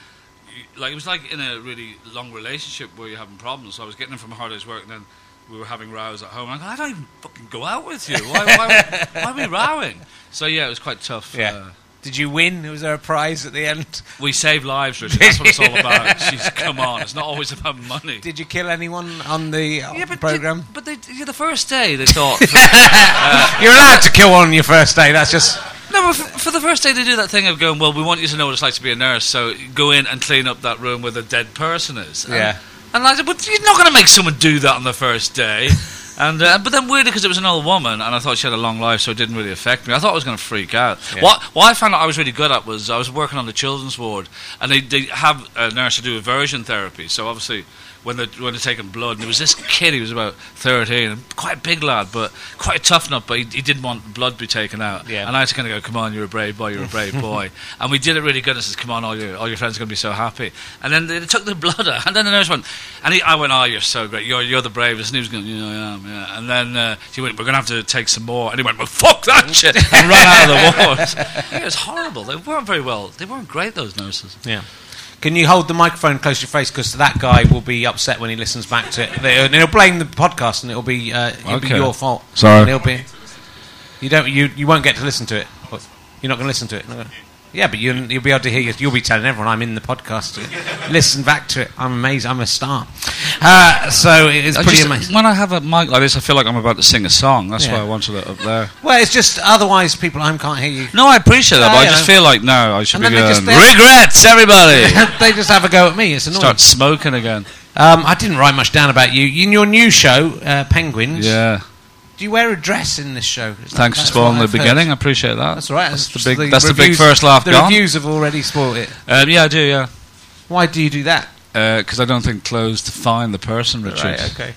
you- like it was like in a really long relationship where you're having problems. So I was getting in from a hard day's work, and then we were having rows at home. And I, go, I don't even fucking go out with you. Why, why, why are we rowing? So yeah, it was quite tough. Yeah. Uh, Did you win? Was there a prize at the end? we save lives, Richard. That's what it's all about. She's, come on, it's not always about money. Did you kill anyone on the uh, yeah, but program? They, but they, yeah, the first day they thought. You're allowed to kill one on your first day. That's just No, but for, for the first day they do that thing of going, well, we want you to know what it's like to be a nurse, so go in and clean up that room where the dead person is. And, Yeah. And I said, but you're not going to make someone do that on the first day. and uh, But then weirdly, because it was an old woman, and I thought she had a long life, so it didn't really affect me. I thought I was going to freak out. Yeah. What, what I found out I was really good at was I was working on the children's ward, and they, they have a nurse to do aversion therapy. So obviously, when they're, when they're taking blood, and there was this kid, he was about 13, quite a big lad, but quite a tough nut, but he, he didn't want blood to be taken out. Yeah. And I to kind of go, come on, you're a brave boy, you're a brave boy. and we did it really good. And says, come on, all your, all your friends are going to be so happy. And then they took the blood out. And then the nurse went, and he, I went, oh, you're so great. You're, you're the bravest. And he was going, yeah, I am, yeah. And then uh, she went, we're going to have to take some more. And he went, well, fuck that shit. And ran out of the ward. It was horrible. They weren't very well. They weren't great, those nurses. yeah. Can you hold the microphone close to your face because that guy will be upset when he listens back to it. And he'll blame the podcast, and it'll be uh, it'll be your fault. Sorry. And he'll be. You don't. You you won't get to listen to it. You're not going to listen to it. Yeah, but you'll, you'll be able to hear. You'll be telling everyone I'm in the podcast. Listen back to it. I'm amazing. I'm a star. Uh, so it's pretty just- amazing. When I have a mic like this, I feel like I'm about to sing a song. That's Yeah. why I wanted it up there. Well, it's just otherwise people at home can't hear you. No, I appreciate that, Oh, but I just feel like, no, I should And be going, just- regrets, everybody! they just have a go at me. It's annoying. Start smoking again. Um, I didn't write much down about you. In your new show, uh, Penguins, Yeah. Do you wear a dress in this show? Thanks for spoiling the I've heard. beginning. I appreciate that. That's right. That's the just big. that's the big first laugh The gone. reviews have already spoiled it. Um, yeah, I do. Yeah, Why do you do that? because I don't think clothes define the person, Richard. Right, okay.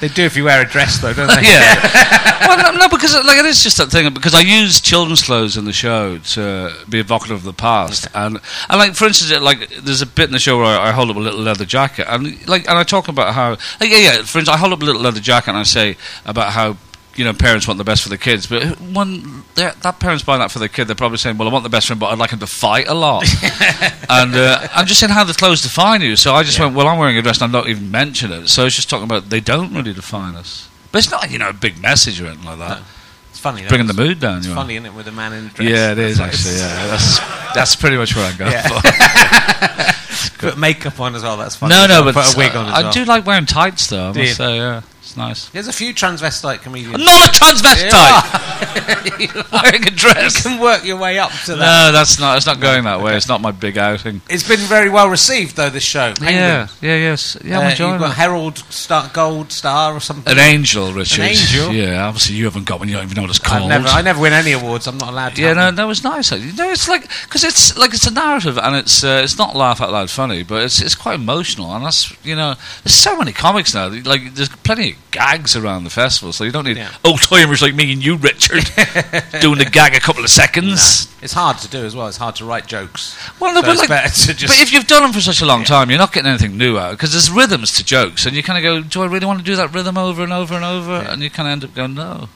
They do if you wear a dress, though, don't they? yeah. well, no, no, because like it is just that thing. Because I use children's clothes in the show to be evocative of the past, and and like for instance, uh, like there's a bit in the show where I, I hold up a little leather jacket, and like and I talk about how like yeah, yeah. For instance, I hold up a little leather jacket and I say about how. You know, parents want the best for the kids, but when that parent's buying that for their kid, they're probably saying, "Well, I want the best for him, but I'd like him to fight a lot." and uh, I'm just saying how the clothes define you. So I just went, "Well, I'm wearing a dress, and I'm not even mentioning it." So it's just talking about they don't really define us, but it's not you know a big message or anything like that. No. It's funny. though. Bringing the mood down. It's you are. funny, isn't it, with a man in a dress? Yeah, it is That's actually. like- Yeah, that's that's pretty much where I'm going Yeah. for. Put makeup on as well. That's funny. No, no, but put a wig on as I well. do like wearing tights though. I Do must you? say, yeah, it's nice. There's a few transvestite comedians. I'm not a transvestite. wearing a you dress. can work your way up to that. No, that's not. It's not going that way. It's not my big outing. It's been very well received, though. This show. Yeah, yeah, yes, yeah. I'm Uh, enjoying you've got it. Herald Star, Gold Star or something. An angel, Richard. angel? Yeah, obviously you haven't got one. You don't even know what it's I called. never, I never win any awards. I'm not allowed to. Yeah, no, that was nice. You know, it's like because it's like it's a narrative, and it's uh, it's not laugh out loud funny, but it's it's quite emotional, and that's you know, there's so many comics now. Like there's plenty of gags around the festival, so you don't need Yeah. Oh, old timers like me and you, Richard, doing the gag a couple of seconds. It's hard to do as well. It's hard to write jokes. Well, no, So but like, just- but if you've done them for such a long time, you're not getting anything new out because there's rhythms to jokes, and you kind of go, "Do I really want to do that rhythm over and over and over?" And you kind of end up going, "No,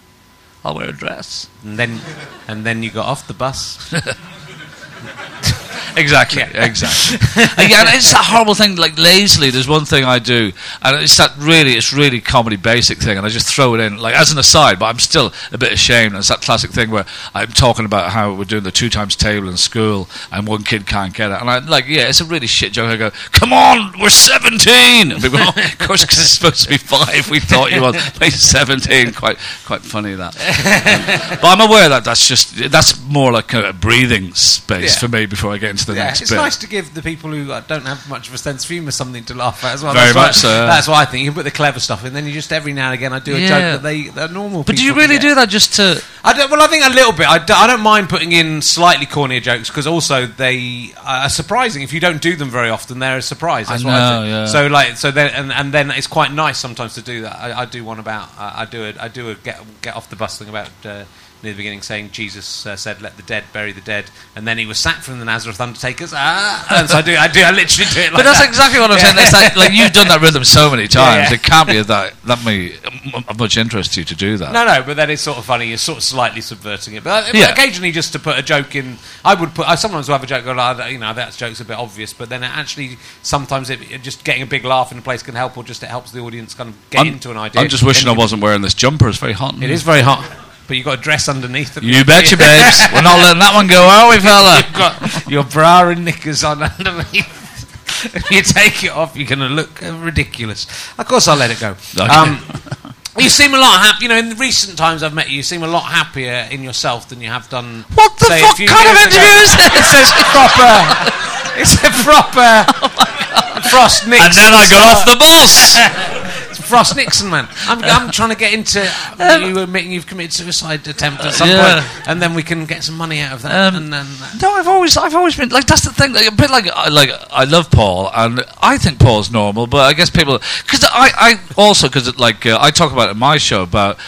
I'll wear a dress." And then, and then you got off the bus. Exactly, Yeah. exactly. and yeah, it's that horrible thing. Like lazily, there's one thing I do, and it's that really, it's really comedy basic thing, and I just throw it in, like as an aside. But I'm still a bit ashamed. It's that classic thing where I'm talking about how we're doing the two times table in school, and one kid can't get it, and I'm like, yeah, it's a really shit joke. I go, "Come on, we're 17." And people, go, oh, of course, because it's supposed to be five. We thought you were like 17. Quite, quite funny that. but I'm aware that that's just that's more like a breathing space Yeah. for me before I get into the yeah, next it's bit. nice to give the people who uh, don't have much of a sense of humour something to laugh at as well. Very that's why- much so. That's why I think you can put the clever stuff in. Then you just every now and again I do a Yeah. joke that they they're normal. But do you really do that just to? I don't, well, I think a little bit. I, do, I don't mind putting in slightly cornier jokes because also they are surprising. If you don't do them very often, they're a surprise. That's I what I know, yeah. So like, so then and, and then it's quite nice sometimes to do that. I, I do one about uh, I do a I do a get get off the bus thing about. Uh, Near the beginning, saying Jesus uh, said, "Let the dead bury the dead," and then he was sacked from the Nazareth Undertakers. Ah, and so I do, I do, I literally do it. Like but that's that. exactly what I'm saying. It's like, like you've done that rhythm so many times. yeah. It can't be that that of much interest to you to do that. No, no, but then it's sort of funny. You're sort of slightly subverting it, but, but Yeah. occasionally just to put a joke in. I would put. I sometimes will have a joke. Go, like, you know, that joke's a bit obvious, but then it actually sometimes it, it just getting a big laugh in a place can help, or just it helps the audience kind of get I'm, into an idea. I'm just wishing I wasn't wearing this jumper. It's very hot. It is very hot, but you've got a dress underneath. it. You betcha, babes. We're not letting that one go, are we, fella? You've got your bra and knickers on underneath. if you take it off, you're going to look ridiculous. Of course, I'll let it go. Okay. Um, you seem a lot happy. You know, in recent times I've met you, you seem a lot happier in yourself than you have done. What the say, fuck kind of interview is this? It's a proper. It's a proper. Frost Nixon. And then I got off the bus. Frost Nixon, man. I'm, I'm trying to get into you admitting you've committed suicide attempt at some Yeah. point, and then we can get some money out of that. Um, and then, No, I've always, I've always been like that's the thing. Like, a bit like, like I love Paul, and I think Paul's normal, but I guess people because I, I also because like uh, I talk about it in my show about.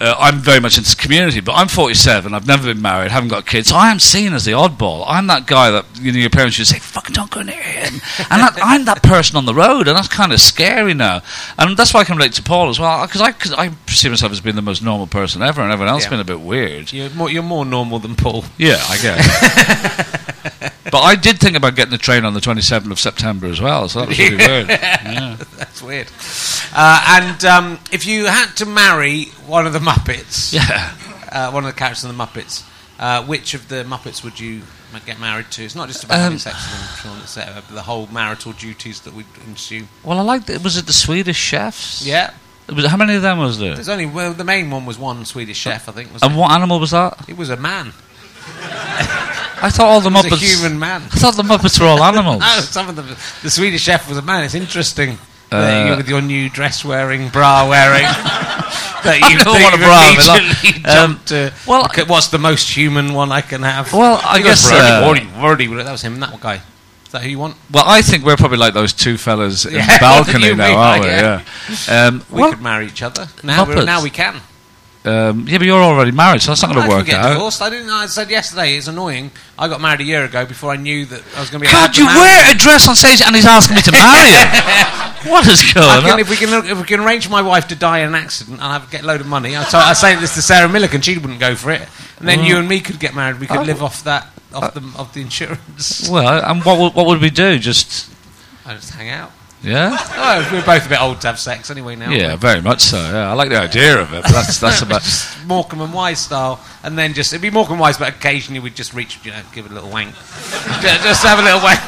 Uh, I'm very much into community, but I'm 47. I've never been married, haven't got kids, so I am seen as the oddball. I'm that guy that you know your parents should say, "Fucking don't go near him," and that, I'm that person on the road, and that's kind of scary now. And that's why I can relate to Paul as well, because I, cause I perceive myself as being the most normal person ever, and everyone else Yeah. been a bit weird. you're more, you're more normal than Paul. Yeah, I guess. but I did think about getting the train on the 27th of September as well, so that was really weird. Yeah. That's weird. Uh, and um, if you had to marry one of the Muppets, Yeah. uh, one of the characters in the Muppets, uh, which of the Muppets would you get married to? It's not just about Um, having sex with them, Sean. It's uh, the whole marital duties that would ensue. Well, I liked it. Was it the Swedish chefs? Yeah. Was, how many of them was there? There's only well, the main one was one Swedish chef, I think. Was And what animal was that? it? it was a man. I thought all the was Muppets. a human man. I thought the Muppets were all animals. No, some of them. The Swedish chef was a man. It's interesting. Uh, you with your new dress wearing, bra wearing. that you don't want a bra, I mean, like, immediately um, jumped to. well, look at what's the most human one I can have? Well, I guess, uh, Wordy, Wordy, that was him. That guy. Is that who you want? Well, I think we're probably like those two fellas in Yeah, the balcony now, mean, aren't we? yeah. Yeah. Um, We well, could marry each other. Now, now we can. Um, yeah, but you're already married, so that's not going to work get out. divorced. I didn't. I said yesterday. It's annoying. I got married a year ago before I knew that I was going to be. God, you wear a dress on stage and he's asking me to marry him. what is I going can, on? if we can if we can arrange my wife to die in an accident, I'll have get a load of money. I, so I say this to Sarah Millican, she wouldn't go for it, and then you and me could get married. We could Oh. live off that off the of the insurance. Well, and what would, what would we do? Just I just hang out. Yeah, Oh, we're both a bit old to have sex anyway now. yeah, very much so. Yeah, I like the idea of it. But that's that's about. just Morecambe and Wise style, and then just it'd be Morecambe and Wise, but occasionally we'd just reach, you know, give it a little wank, just, just have a little wank.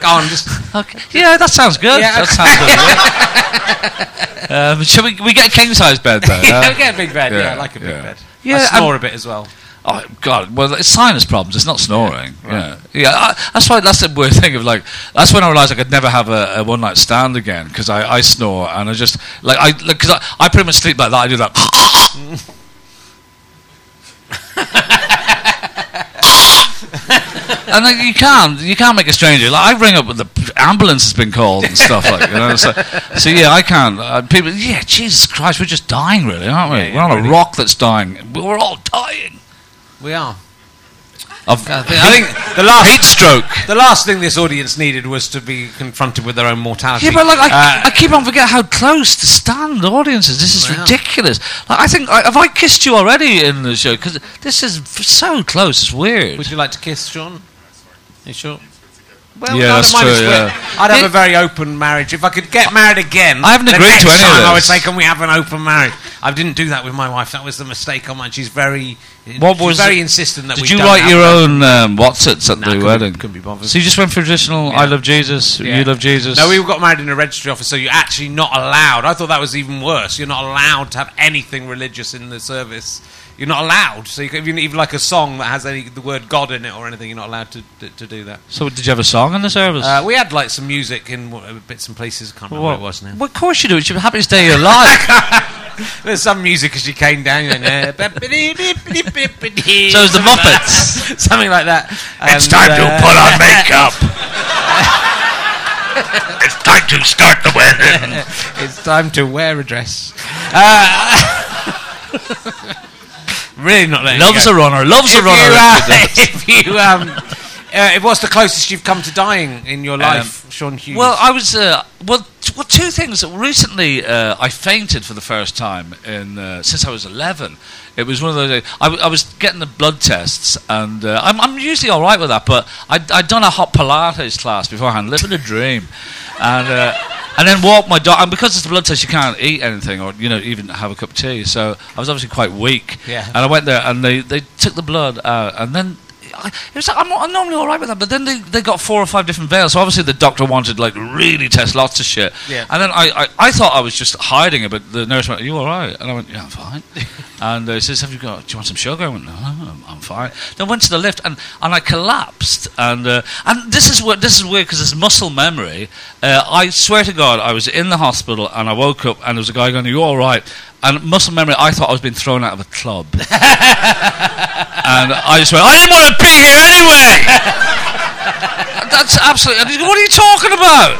Go on, just Okay. Yeah, that sounds good. Yeah, that sounds good. yeah. um, shall we, we get a king size bed though? yeah, yeah? get a big bed. Yeah, yeah, I like a big bed. Yeah, I snore I'm- a bit as well. Oh God! Well, it's sinus problems. It's not snoring. Yeah, yeah. I, that's why. That's the weird thing of like. That's when I realised I could never have a, a one night stand again because I, I snore and I just like I because I, I pretty much sleep like that. I do that. and like, you can't you can't make a stranger like I ring up with the ambulance has been called and stuff like you know so, so yeah I can't uh, people yeah Jesus Christ we're just dying really aren't we Yeah, yeah, we're on really. a rock that's dying we're all dying We are. I think, I think the last heat stroke the last thing this audience needed was to be confronted with their own mortality. Yeah, but like I, Uh, I keep on forgetting how close to stand the audiences. This is ridiculous. Like, I think I, have I kissed you already in the show because this is f- so close. It's weird. would you like to kiss Sean? you sure? Well, Yeah, I don't that's mind if true, we're- yeah. I'd have Yeah. a very open marriage. If I could get married again, I haven't the agreed next to any of time I would say, "Can we have an open marriage?" I didn't do that with my wife. That was the mistake on mine. She's very, What she's was very it? insistent that Did we you don't write your own um, what's it at Nah, the couldn't be- wedding? couldn't be bothered. So you just went for traditional Yeah. "I love Jesus," Yeah. "You love Jesus." No, we got married in a registry office, so you're actually not allowed. I thought that was even worse. You're not allowed to have anything religious in the service. You're not allowed. So you can, even even like a song that has any the word God in it or anything, you're not allowed to to, to do that. so did you have a song in the service? Uh, we had like some music in uh, bits and places. I can't remember what, it was now. Well, of course you do. It's your happiest day of your life. There's some music as you came down. And, uh, so so is the Muppets. something like that. It's And, time to uh, put on makeup. it's time to start the wedding. It's time to wear a dress. Uh, really not letting Loves a runner. Loves a runner. you, uh, if you um, uh, what's the closest you've come to dying in your life, Sean Hughes? Well, I was uh, well, t- well. Two things. Recently, uh, I fainted for the first time in uh, since I was eleven. It was one of those. I, I, I was getting the blood tests, and uh, I'm, I'm usually all right with that. But I'd, I'd done a hot Pilates class beforehand, living a dream, and uh, and then walked my dog. And because it's a blood test, you can't eat anything or you know even have a cup of tea. So I was obviously quite weak. Yeah. And I went there, and they, they took the blood out, and then I, it was like, I'm, I'm normally all right with that, but then they, they got four or five different veils. So obviously the doctor wanted like really test lots of shit. Yeah. And then I, I, I thought I was just hiding it, but the nurse went, "Are you all right?" And I went, "Yeah, I'm fine." and he says, "Have you got? Do you want some sugar?" I went, "No, no I'm, I'm fine." Then went to the lift and, and I collapsed. And uh, and this is what this is weird because it's muscle memory. Uh, I swear to God, I was in the hospital and I woke up and there was a guy going, "Are you all right?" And muscle memory, I thought I was being thrown out of a club. And I just went, I didn't want to be here anyway. That's absolutely. And he's going, what are you talking about?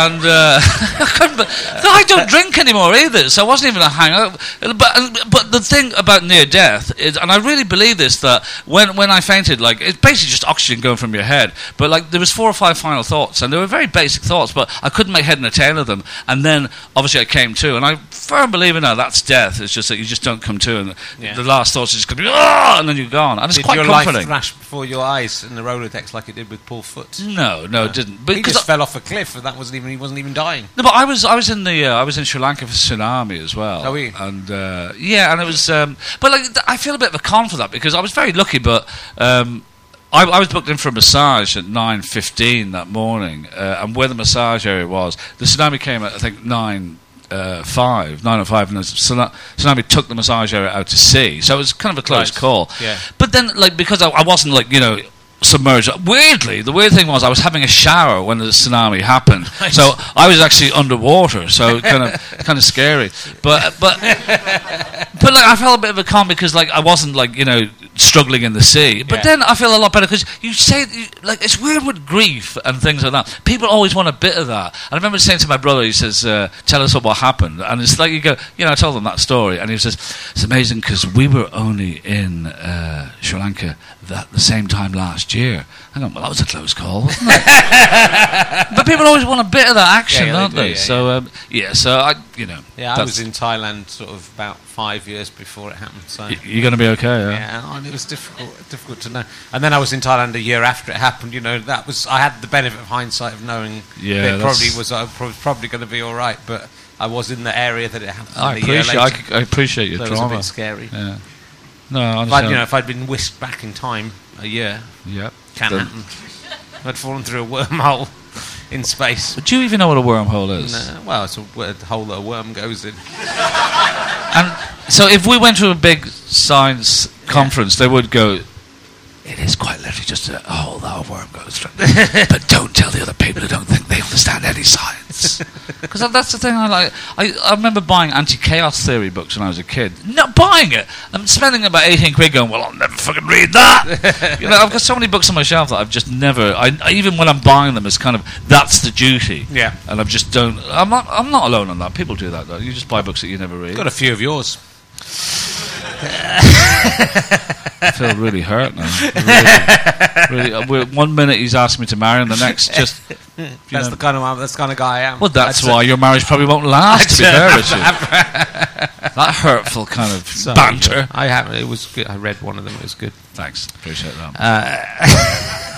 And uh, I couldn't. I don't drink anymore either, so I wasn't even a hangover. But but the thing about near death is, and I really believe this, that when when I fainted, like it's basically just oxygen going from your head. But like there was four or five final thoughts, and they were very basic thoughts, but I couldn't make head and tail of them. And then obviously I came to, and I firm believer now that's death. It's just that you just don't come to, and Yeah. the last thoughts are just going to be, "Ah," and then you're gone. And it's did quite your comforting. life flash before your eyes in the Rolodex like it did with Paul Foot? no, no, it didn't. he Because just fell off a cliff, and that wasn't even he wasn't even dying. No, but I was I was in the uh, I was in Sri Lanka for tsunami as well. Oh, were you? And uh, yeah, and it was. Um, but like, I feel a bit of a con for that because I was very lucky, but. Um, I, I was booked in for a massage at nine fifteen that morning, uh, and where the massage area was, the tsunami came at I think nine uh, five, nine or five, and the tsunami took the massage area out to sea. So it was kind of a close Right. call. Yeah. But then, like, because I, I wasn't like you know submerged. Weirdly, the weird thing was I was having a shower when the tsunami happened, so I was actually underwater. So kind of kind of scary. But but but like I felt a bit of a calm because like I wasn't like you know struggling in the sea. But Yeah. then I feel a lot better because you say like it's weird with grief and things like that. People always want a bit of that. I remember saying to my brother, he says, uh, "Tell us what happened," and it's like you go, you know, I told him that story, and he says, "It's amazing because we were only in uh, Sri Lanka that the same time last year." I go, "Well, that was a close call." Wasn't it? but people always want a bit of that action, Yeah, yeah, don't do, they? yeah, so um, yeah, so I, you know, Yeah, I was in Thailand sort of about five years before it happened. So y- you're going to be okay. Yeah. yeah, and it was difficult, difficult to know. And then I was in Thailand a year after it happened. You know, that was I had the benefit of hindsight of knowing Yeah, that it probably was I was probably going to be all right, but I was in the area that it happened. I a year appreciate, I, later, c- I appreciate your so it was a bit scary. Yeah. No, I If I'd, you know, if I'd been whisked back in time a year, yeah. can Then- happen. I'd fallen through a wormhole in space. But do you even know what a wormhole is? No, well, it's a, a hole that a worm goes in. And so, if we went to a big science conference, they would go. It is quite literally just a hole that a worm goes through. but don't tell the other people who don't think they understand any science. Because that's the thing I like. I, I remember buying anti-chaos theory books when I was a kid. Not buying it. I'm spending about 18 quid going, well, I'll never fucking read that. you know, I've got so many books on my shelf that I've just never, I, I- even when I'm buying them, it's kind of, that's the duty. Yeah. And I just don't, I'm not, I'm not alone on that. People do that though. You just buy books that you never read. Got a few of yours. I feel really hurt now. Really, really, uh, one minute he's asking me to marry, and the next just. That's know- the kind of that's the kind of guy I am. well, that's I'd why your marriage probably won't last. To be fair, say- Richard. that hurtful kind of So, banter. I have. It was good. I read one of them. It was good. Thanks, appreciate that.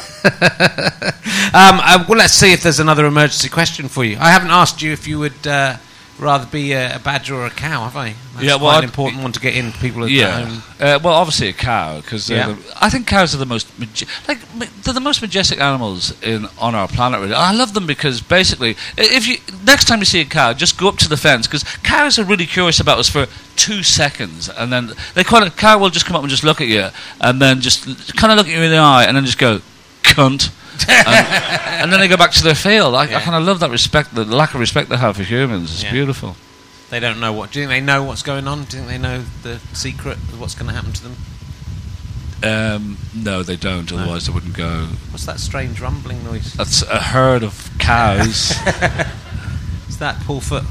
Um, uh, well, let's see if there's another emergency question for you. I haven't asked you if you would uh, rather be a, a badger or a cow, have I? That's Yeah, well, quite an I'd- important one to get in. People at yeah. home. Uh, well, obviously a cow because Yeah. I think cows are the most maj- like they're the most majestic animals in on our planet. Really, I love them because basically, if you next time you see a cow, just go up to the fence because cows are really curious about us for two seconds, and then they kind of cow will just come up and just look at you, and then just kind of look at you in the eye, and then just go cunt. And, and then they go back to their field. I, I kind of love that respect, the lack of respect they have for humans. It's Yeah. beautiful. They don't know what. Do you think they know what's going on? Do you think they know the secret of what's going to happen to them? Um, no, they don't. Otherwise, they wouldn't go. What's that strange rumbling noise? That's a herd of cows. Is that Paul Foot?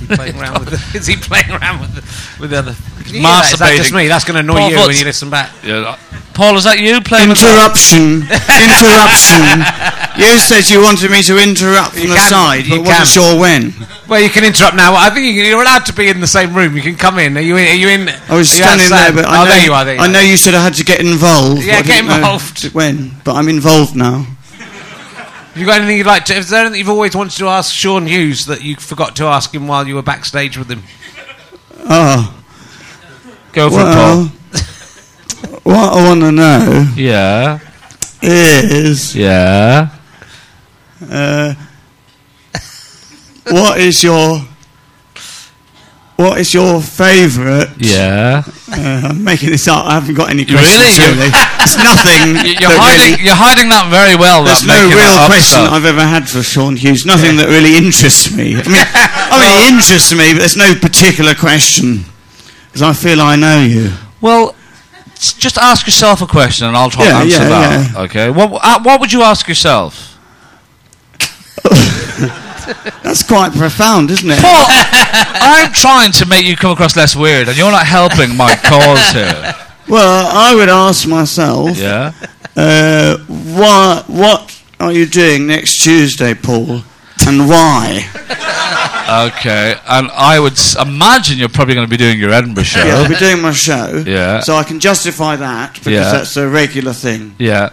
Is he playing around with? The, is he playing around with the, with the other? Can you hear that? Is that just me? That's going to annoy Paul you when you listen back. yeah, Paul, is that you playing? Interruption. Interruption. You said you wanted me to interrupt from You the can, side, you but wasn't sure when. Well, you can interrupt now. I think you- you're allowed to be in the same room. You can come in. Are you in? Are you in? I was standing there, outside? but oh, I know, there you are. There you I are. know you said I had to get involved. Yeah, I get involved. When? But I'm involved now. You got anything you'd like to? Is there anything you've always wanted to ask Sean Hughes that you forgot to ask him while you were backstage with him? Oh, Go for it, well, Paul. what I want to know Yeah, is yeah. uh, what is your what is your favourite? Yeah. Uh, I'm making this up. I haven't got any questions really? really. It's nothing. You- You're hiding. really- You're hiding that very well. There's no real question stuff. I've ever had for Sean Hughes. Nothing that really interests me. I mean, I mean, it interests me, but there's no particular question because I feel I know you. Well, just ask yourself a question, and I'll try Yeah, to answer yeah, that. yeah. Okay. What uh, What would you ask yourself? That's quite profound, isn't it? Paul, I'm trying to make you come across less weird, and you're not helping my cause here. Well, I would ask myself, Yeah. uh, what what are you doing next Tuesday, Paul, and why? Okay. And I would s- imagine you're probably going to be doing your Edinburgh show. Yeah, I'll be doing my show. Yeah. So I can justify that because Yeah. that's a regular thing, Yeah.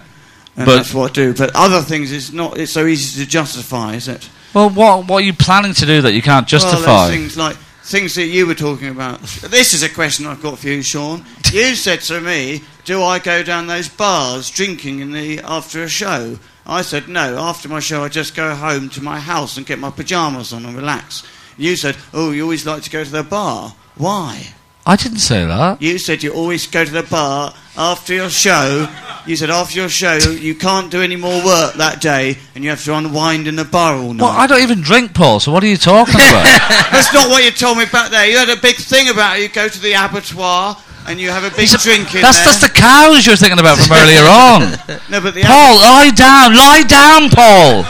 and But- that's what I do. But other things, it's not. It's so easy to justify, is it? Well, what what are you planning to do that you can't justify? there's things like things that you were talking about. This is a question I've got for you, Sean. You said to me, "Do I go down those bars drinking in the after a show?" I said, "No. After my show, I just go home to my house and get my pajamas on and relax." You said, "Oh, you always like to go to the bar. Why?" I didn't say that. You said you always go to the bar after your show You said after your show you can't do any more work that day, and you have to unwind in the bar all night. Well, I don't even drink, Paul. So what are you talking about? That's not what you told me back there. You had a big thing about it. You go to the abattoir and you have a big drink in that's there. that's the cows you're thinking about from earlier on. no, but the, Paul, lie down, lie down, Paul.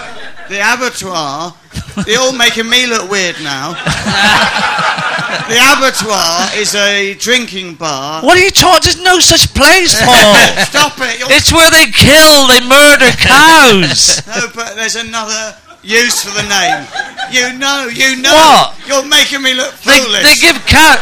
the abattoir. They're all making me look weird now. the abattoir is a drinking bar. What are you talking? There's no such place, Paul. Stop it! You're it's where they kill, they murder cows. No, but there's another use for the name. You know, you know. What? You're making me look They, foolish. they give cow,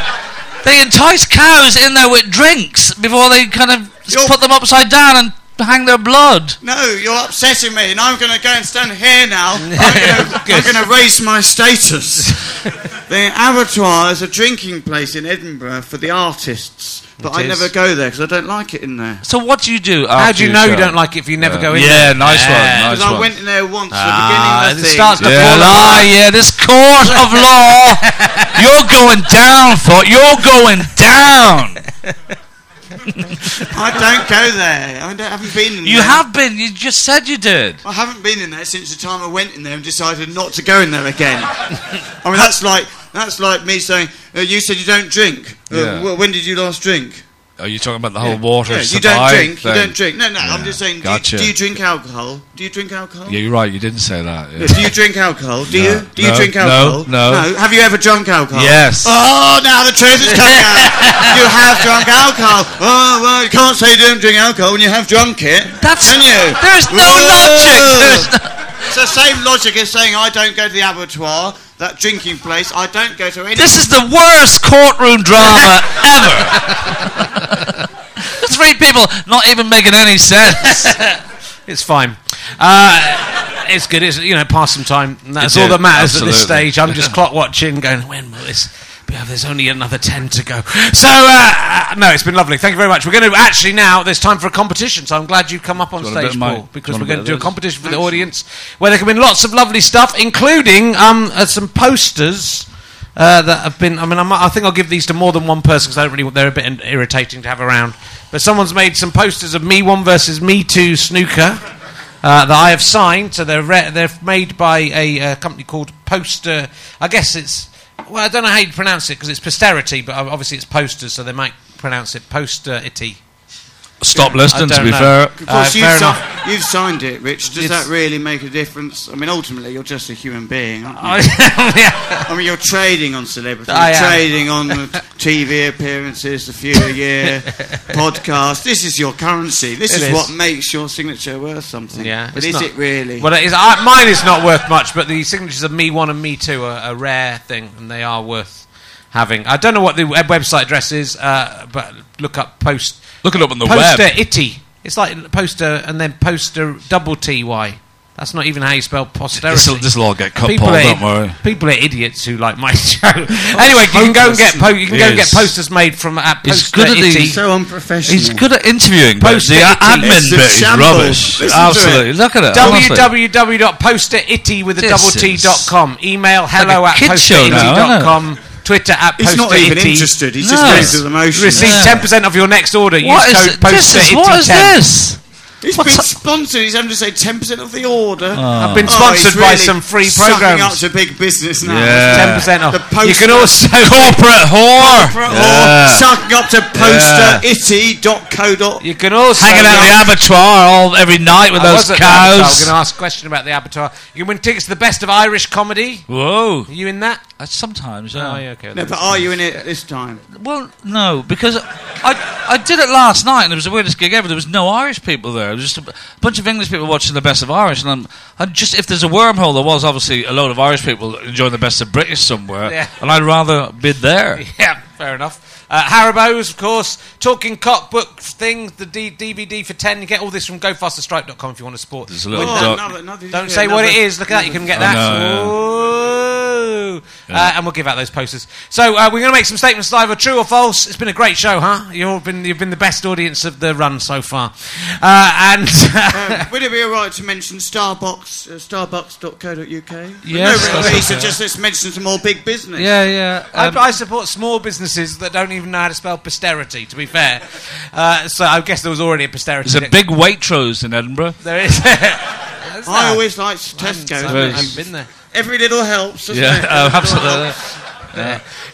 they entice cows in there with drinks before they kind of You're- put them upside down and hang their blood. no, you're upsetting me, and I'm going to go and stand here now. I'm going to raise my status. the abattoir is a drinking place in Edinburgh for the artists, but It I is. never go there because I don't like it in there. So what do you do? How do you know you don't like it if you never go in there? Yeah, there? nice Yeah. one, nice Because I one. went in there once at Ah, the beginning it of the thing. starts to Yeah, fall lie, apart. yeah, this court of law. You're going down, foot. You're going down. I don't go there. I, don't, I haven't been in You there. have been. You just said you did. I haven't been in there since the time I went in there and decided not to go in there again. I mean, that's like that's like me saying, uh, "You said you don't drink. Uh, Yeah. wh- when did you last drink?" Are you talking about the whole water Yeah, you don't drink. thing? You don't drink. No, no. I'm just saying. Do, you, do you drink alcohol? Do you drink alcohol? Yeah, you're right. You didn't say that. yeah. Yeah, Do you drink alcohol? Do No, you? Do you no, drink no, alcohol? no. Have you ever drunk alcohol? Yes. Oh, now the truth is coming out. you have drunk alcohol. Oh, well, you can't say you don't drink alcohol when you have drunk it. That's- Can you? There's no Whoa. logic. There's no- It's the same logic as saying I don't go to the abattoir, that drinking place. I don't go to any. This is the worst courtroom drama ever. Three people not even making any sense. It's fine. Uh, it's good. It's you know, pass some time. That's It all that matters at this stage. I'm just clock watching, going, when will this? There's only another ten to go. So uh, no, it's been lovely. Thank you very much. We're going to actually now. There's time for a competition. So I'm glad you've come up on Do you want a stage, Paul, because we're going to do a competition for the audience where there can be lots of lovely stuff, including um, uh, some posters. Uh, that have been. I mean, I'm, I think I'll give these to more than one person because I don't really. They're a bit irritating to have around. But someone's made some posters of Me One versus Me Two snooker uh, that I have signed. So they're re- they're made by a uh, company called Poster. I guess it's. Well, I don't know how you pronounce it because it's posterity, but obviously it's posters, so they might pronounce it posterity. Stop listening, to don't be know. fair. Of Uh, course, you've, fair si- enough. you've signed it, Rich. Does It's- that really make a difference? I mean, ultimately, you're just a human being, aren't you? I, yeah. I mean, you're trading on celebrity, I you're am. trading on TV appearances, a few a year, podcast. This is your currency. This It is, is. what makes your signature worth something. Yeah, but is not- it really? Well, it is, I, mine is not worth much, but the signatures of Me One and Me Two are a rare thing, and they are worth having. I don't know what the website address is, uh, but look up post Look it up on the poster web. itty. It's like poster and then poster double T Y. That's not even how you spell posterity. This'll, this'll all get cut, people, Paul. are, Don't worry. people are idiots who like my show. anyway, you can go and get po- you can go and get posters made from at He's good at itty. these- so unprofessional. He's good at interviewing, but Post the it, a- it's admin bit is shambles. rubbish. Listen Absolutely. Look at it. honestly. www.posteritty with a This double T is dot com. Email hello a at kid show posteritty dot com. Twitter at He's not even interested. He's just No. going through the motions. Receive ten percent of your next order. What Use is code this? Is, what is this? He's What's been up? sponsored. He's having to say 10% of the order. I've been Oh, sponsored he's by really some free sucking programs. up to big business now. Yeah. Ten percent off. The poster- You can also Corporate whore. Corporate Yeah. or sucking up to posteritty.co.uk. you can also Hanging out the abattoir all every night with I those was at the. I was going to ask a question about the abattoir. You can win tickets to the best of Irish comedy. Whoa. Are you in that? Uh, Sometimes, Oh, yeah. yeah, okay. No, but are you in it this time? Well, no, because I I did it last night and it was the weirdest gig ever. There was no Irish people there. It was just a bunch of English people watching the best of Irish. And I'm, I just if there's a wormhole, there was obviously a load of Irish people enjoying the best of British somewhere, Yeah. and I'd rather be there. Yeah, fair enough. Uh, Haribo's, of course. Talking Cockbook thing, the D- DVD for 10. You get all this from gofasterstripe.com if you want to support. There's a little Oh, another- another- Don't say what it is. Look at that. You can get I that. Know, Woo! Uh, and we'll give out those posters. So uh, we're going to make some statements live, or true or false. It's been a great show, huh? You've been you've been the best audience of the run so far. Uh, and Um, would it be alright to mention Starbucks, uh, starbucks.co.uk? Yes, no, that's really, okay. so just let's mention some more big business. Yeah, yeah. I, um, I support small businesses that don't even know how to spell posterity. To be fair, uh, so I guess there was already a posterity. there's a big Waitrose in Edinburgh. There is. I always liked Tesco. I've been there. Every little helps, doesn't Yeah, it? oh, absolutely. helps.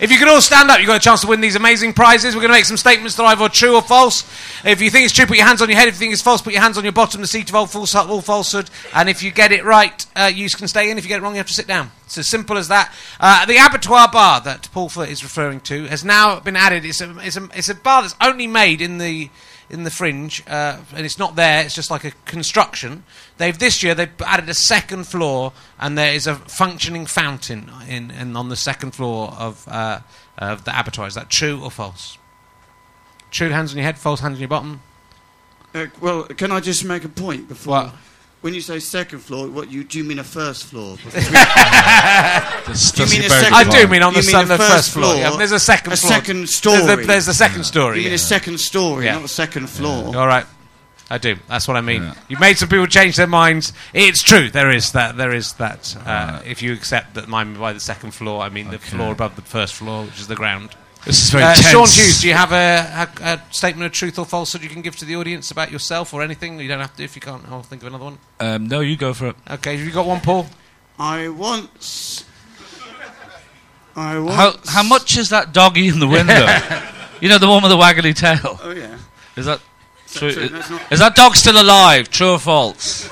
If you can all stand up, you've got a chance to win these amazing prizes. We're going to make some statements that are either true or false. If you think it's true, put your hands on your head. If you think it's false, put your hands on your bottom, the seat of all, false, all falsehood. And if you get it right, uh, you can stay in. If you get it wrong, you have to sit down. It's as simple as that. Uh, the abattoir bar that Paul Foot is referring to has now been added. It's a, it's a, it's a bar that's only made in the in the fringe, uh, and it's not there. It's just like a construction. They've this year they've added a second floor, and there is a functioning fountain in, in on the second floor of uh, of the abattoir. Is that true or false? True, hands on your head. False, hands on your bottom. Uh, well, can I just make a point before? What? When you say second floor, what you do you mean a first floor? Do you mean a a very second- I do mean on the, You mean sun, the the first first floor. floor, Yeah, there's a second a floor. second There's story. the, there's the second story. you mean yeah. a second story, Yeah. not a second floor? All right. I do. That's what I mean. Yeah. You've made some people change their minds. It's true. There is that. There is that. Uh, If you accept that mine by the second floor, I mean the floor above the first floor, which is the ground. This is very Uh, tense. Sean Hughes, do you have a, a, a statement of truth or falsehood you can give to the audience about yourself or anything? You don't have to if you can't. I'll think of another one. Um, no, you go for it. Okay, have you got one, Paul? I once. I How, once. how much is that doggy in the window? you know, the one with the waggly tail. Oh yeah. Is that true? true? Is, not- is that dog still alive? True or false?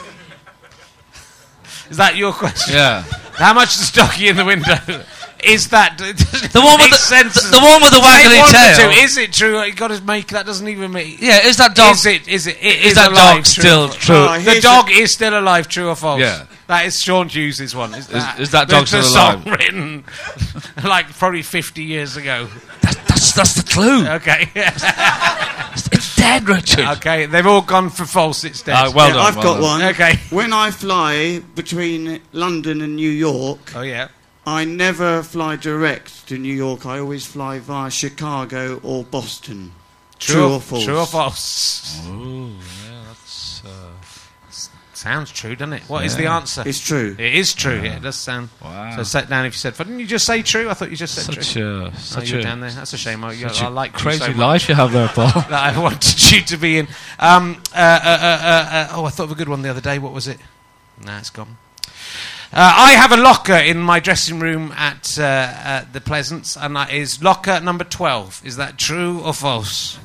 Is that your question? Yeah. How much is doggy in the window? Is that the The one with the, sense? the, the one with the waggly tail. Is it true? You got to make that. Doesn't even make. yeah, is that dog? Is it? Is it? it is is that alive, dog true still or true? Oh, The dog is still alive, true or false? Yeah. That is Sean Hughes' one. Is that, is that the- dog the still song written like probably 50 years ago. That's that's the clue. Okay. It's dead, Richard. okay, they've all gone for false. It's dead. Ah, well yeah, done. I've well got done. one. Okay. When I fly between London and New York, oh, yeah. I never fly direct to New York. I always fly via Chicago or Boston. True, or false? True or false? Ooh, yeah, that's. Uh, Sounds true, doesn't it? What is Yeah. the answer? It's true. it is true. Yeah, it does sound. wow. So set down if you said. Didn't you just say true? I thought you just said such true. a Oh, such you're a, down there. That's a shame. I, you, such I a like you crazy so life you have there, Paul. that I wanted you to be in. Um, uh, uh, uh, uh, uh, oh, I thought of a good one the other day. What was it? Nah, it's gone. Uh, I have a locker in my dressing room at, uh, at the Pleasance, and that is locker number 12. Is that true or false?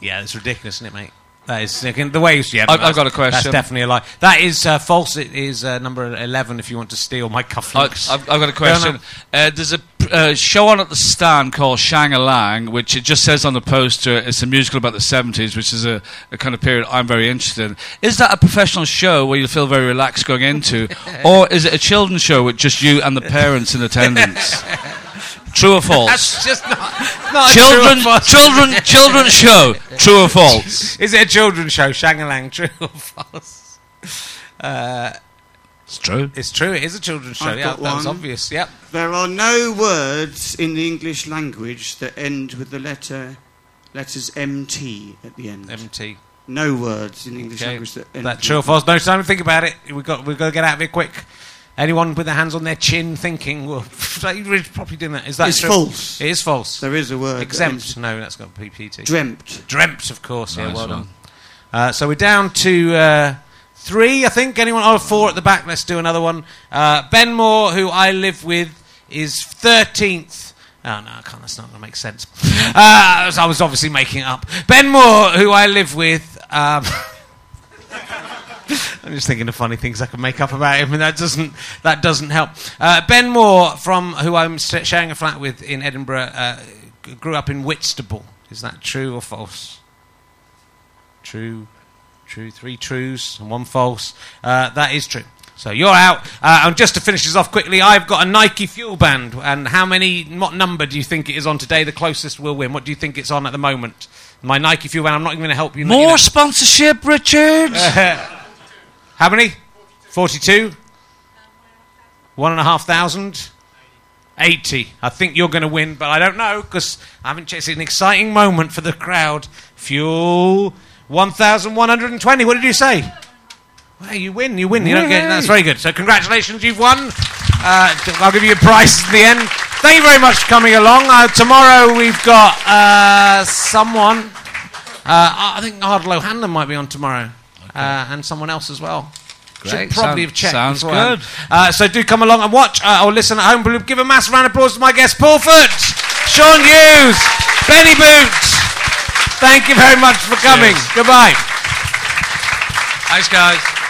Yeah, it's ridiculous, isn't it, mate? That is the way you yeah, I've- I've got a question. That's definitely a lie. That is uh, false. It is uh, number eleven. If you want to steal my cufflinks, I've, I've got a question. Uh, there's a uh, show on at the stand called Shang Lang, which it just says on the poster it's a musical about the 70s, which is a, a kind of period I'm very interested in. Is that a professional show where you feel very relaxed going into, or is it a children's show with just you and the parents in attendance? True or false? that's just not, not children, true or false. children, children's show. True or false? Is it a children's show? Shangalang, true or false? Uh, It's true. it's true. It is a children's show. I've yeah, got that was obvious. Yep. There are no words in the English language that end with the letter letters MT at the end. MT. no words in the English Okay. language that end. That with- true or false? No time to think about it. We've got we've got to get out of here quick. Anyone with their hands on their chin thinking, well, you're probably doing that. Is that It's true? false. It is false. There is a word. Exempt. ends- No, that's got PPT. Dreamt. Dreamt, of course. Yeah, Nice well one. done. Uh, so we're down to uh, three, I think. Anyone? Oh, four at the back. Let's do another one. Uh, ben Moore, who I live with, is 13th. Oh, no, I can't. That's not going to make sense. Uh, I was obviously making it up. Ben Moore, who I live with. Um, I'm just thinking of funny things I can make up about him, and that doesn't that doesn't help. Uh, ben Moore, from who I'm sharing a flat with in Edinburgh, uh, grew up in Whitstable. Is that true or false? True, true. Three trues and one false. Uh, that is true. So you're out. Uh, and just to finish this off quickly, I've got a Nike Fuel Band. And how many? What number do you think it is on today? The closest will win. What do you think it's on at the moment? My Nike Fuel Band. I'm not even going to help you. let you More know. sponsorship, Richard. How many? 42? One and a half thousand? 80. I think you're going to win, but I don't know because I haven't checked. It's an exciting moment for the crowd. Fuel 1,120. What did you say? Well, you win, you win. You don't get, that's very good. So, congratulations, you've won. Uh, I'll give you a prize at the end. Thank you very much for coming along. Uh, tomorrow we've got uh, someone. Uh, I think Ardal O'Hanlon might be on tomorrow, uh, and someone else as well. Should Great. probably Sound- have checked. sounds beforehand. good. Uh, so do come along and watch uh, or listen at home. But give a massive round of applause to my guests, Paul Foot, Sean Hughes, Benny Boots. Thank you very much for coming. Cheers. Goodbye. Thanks, guys.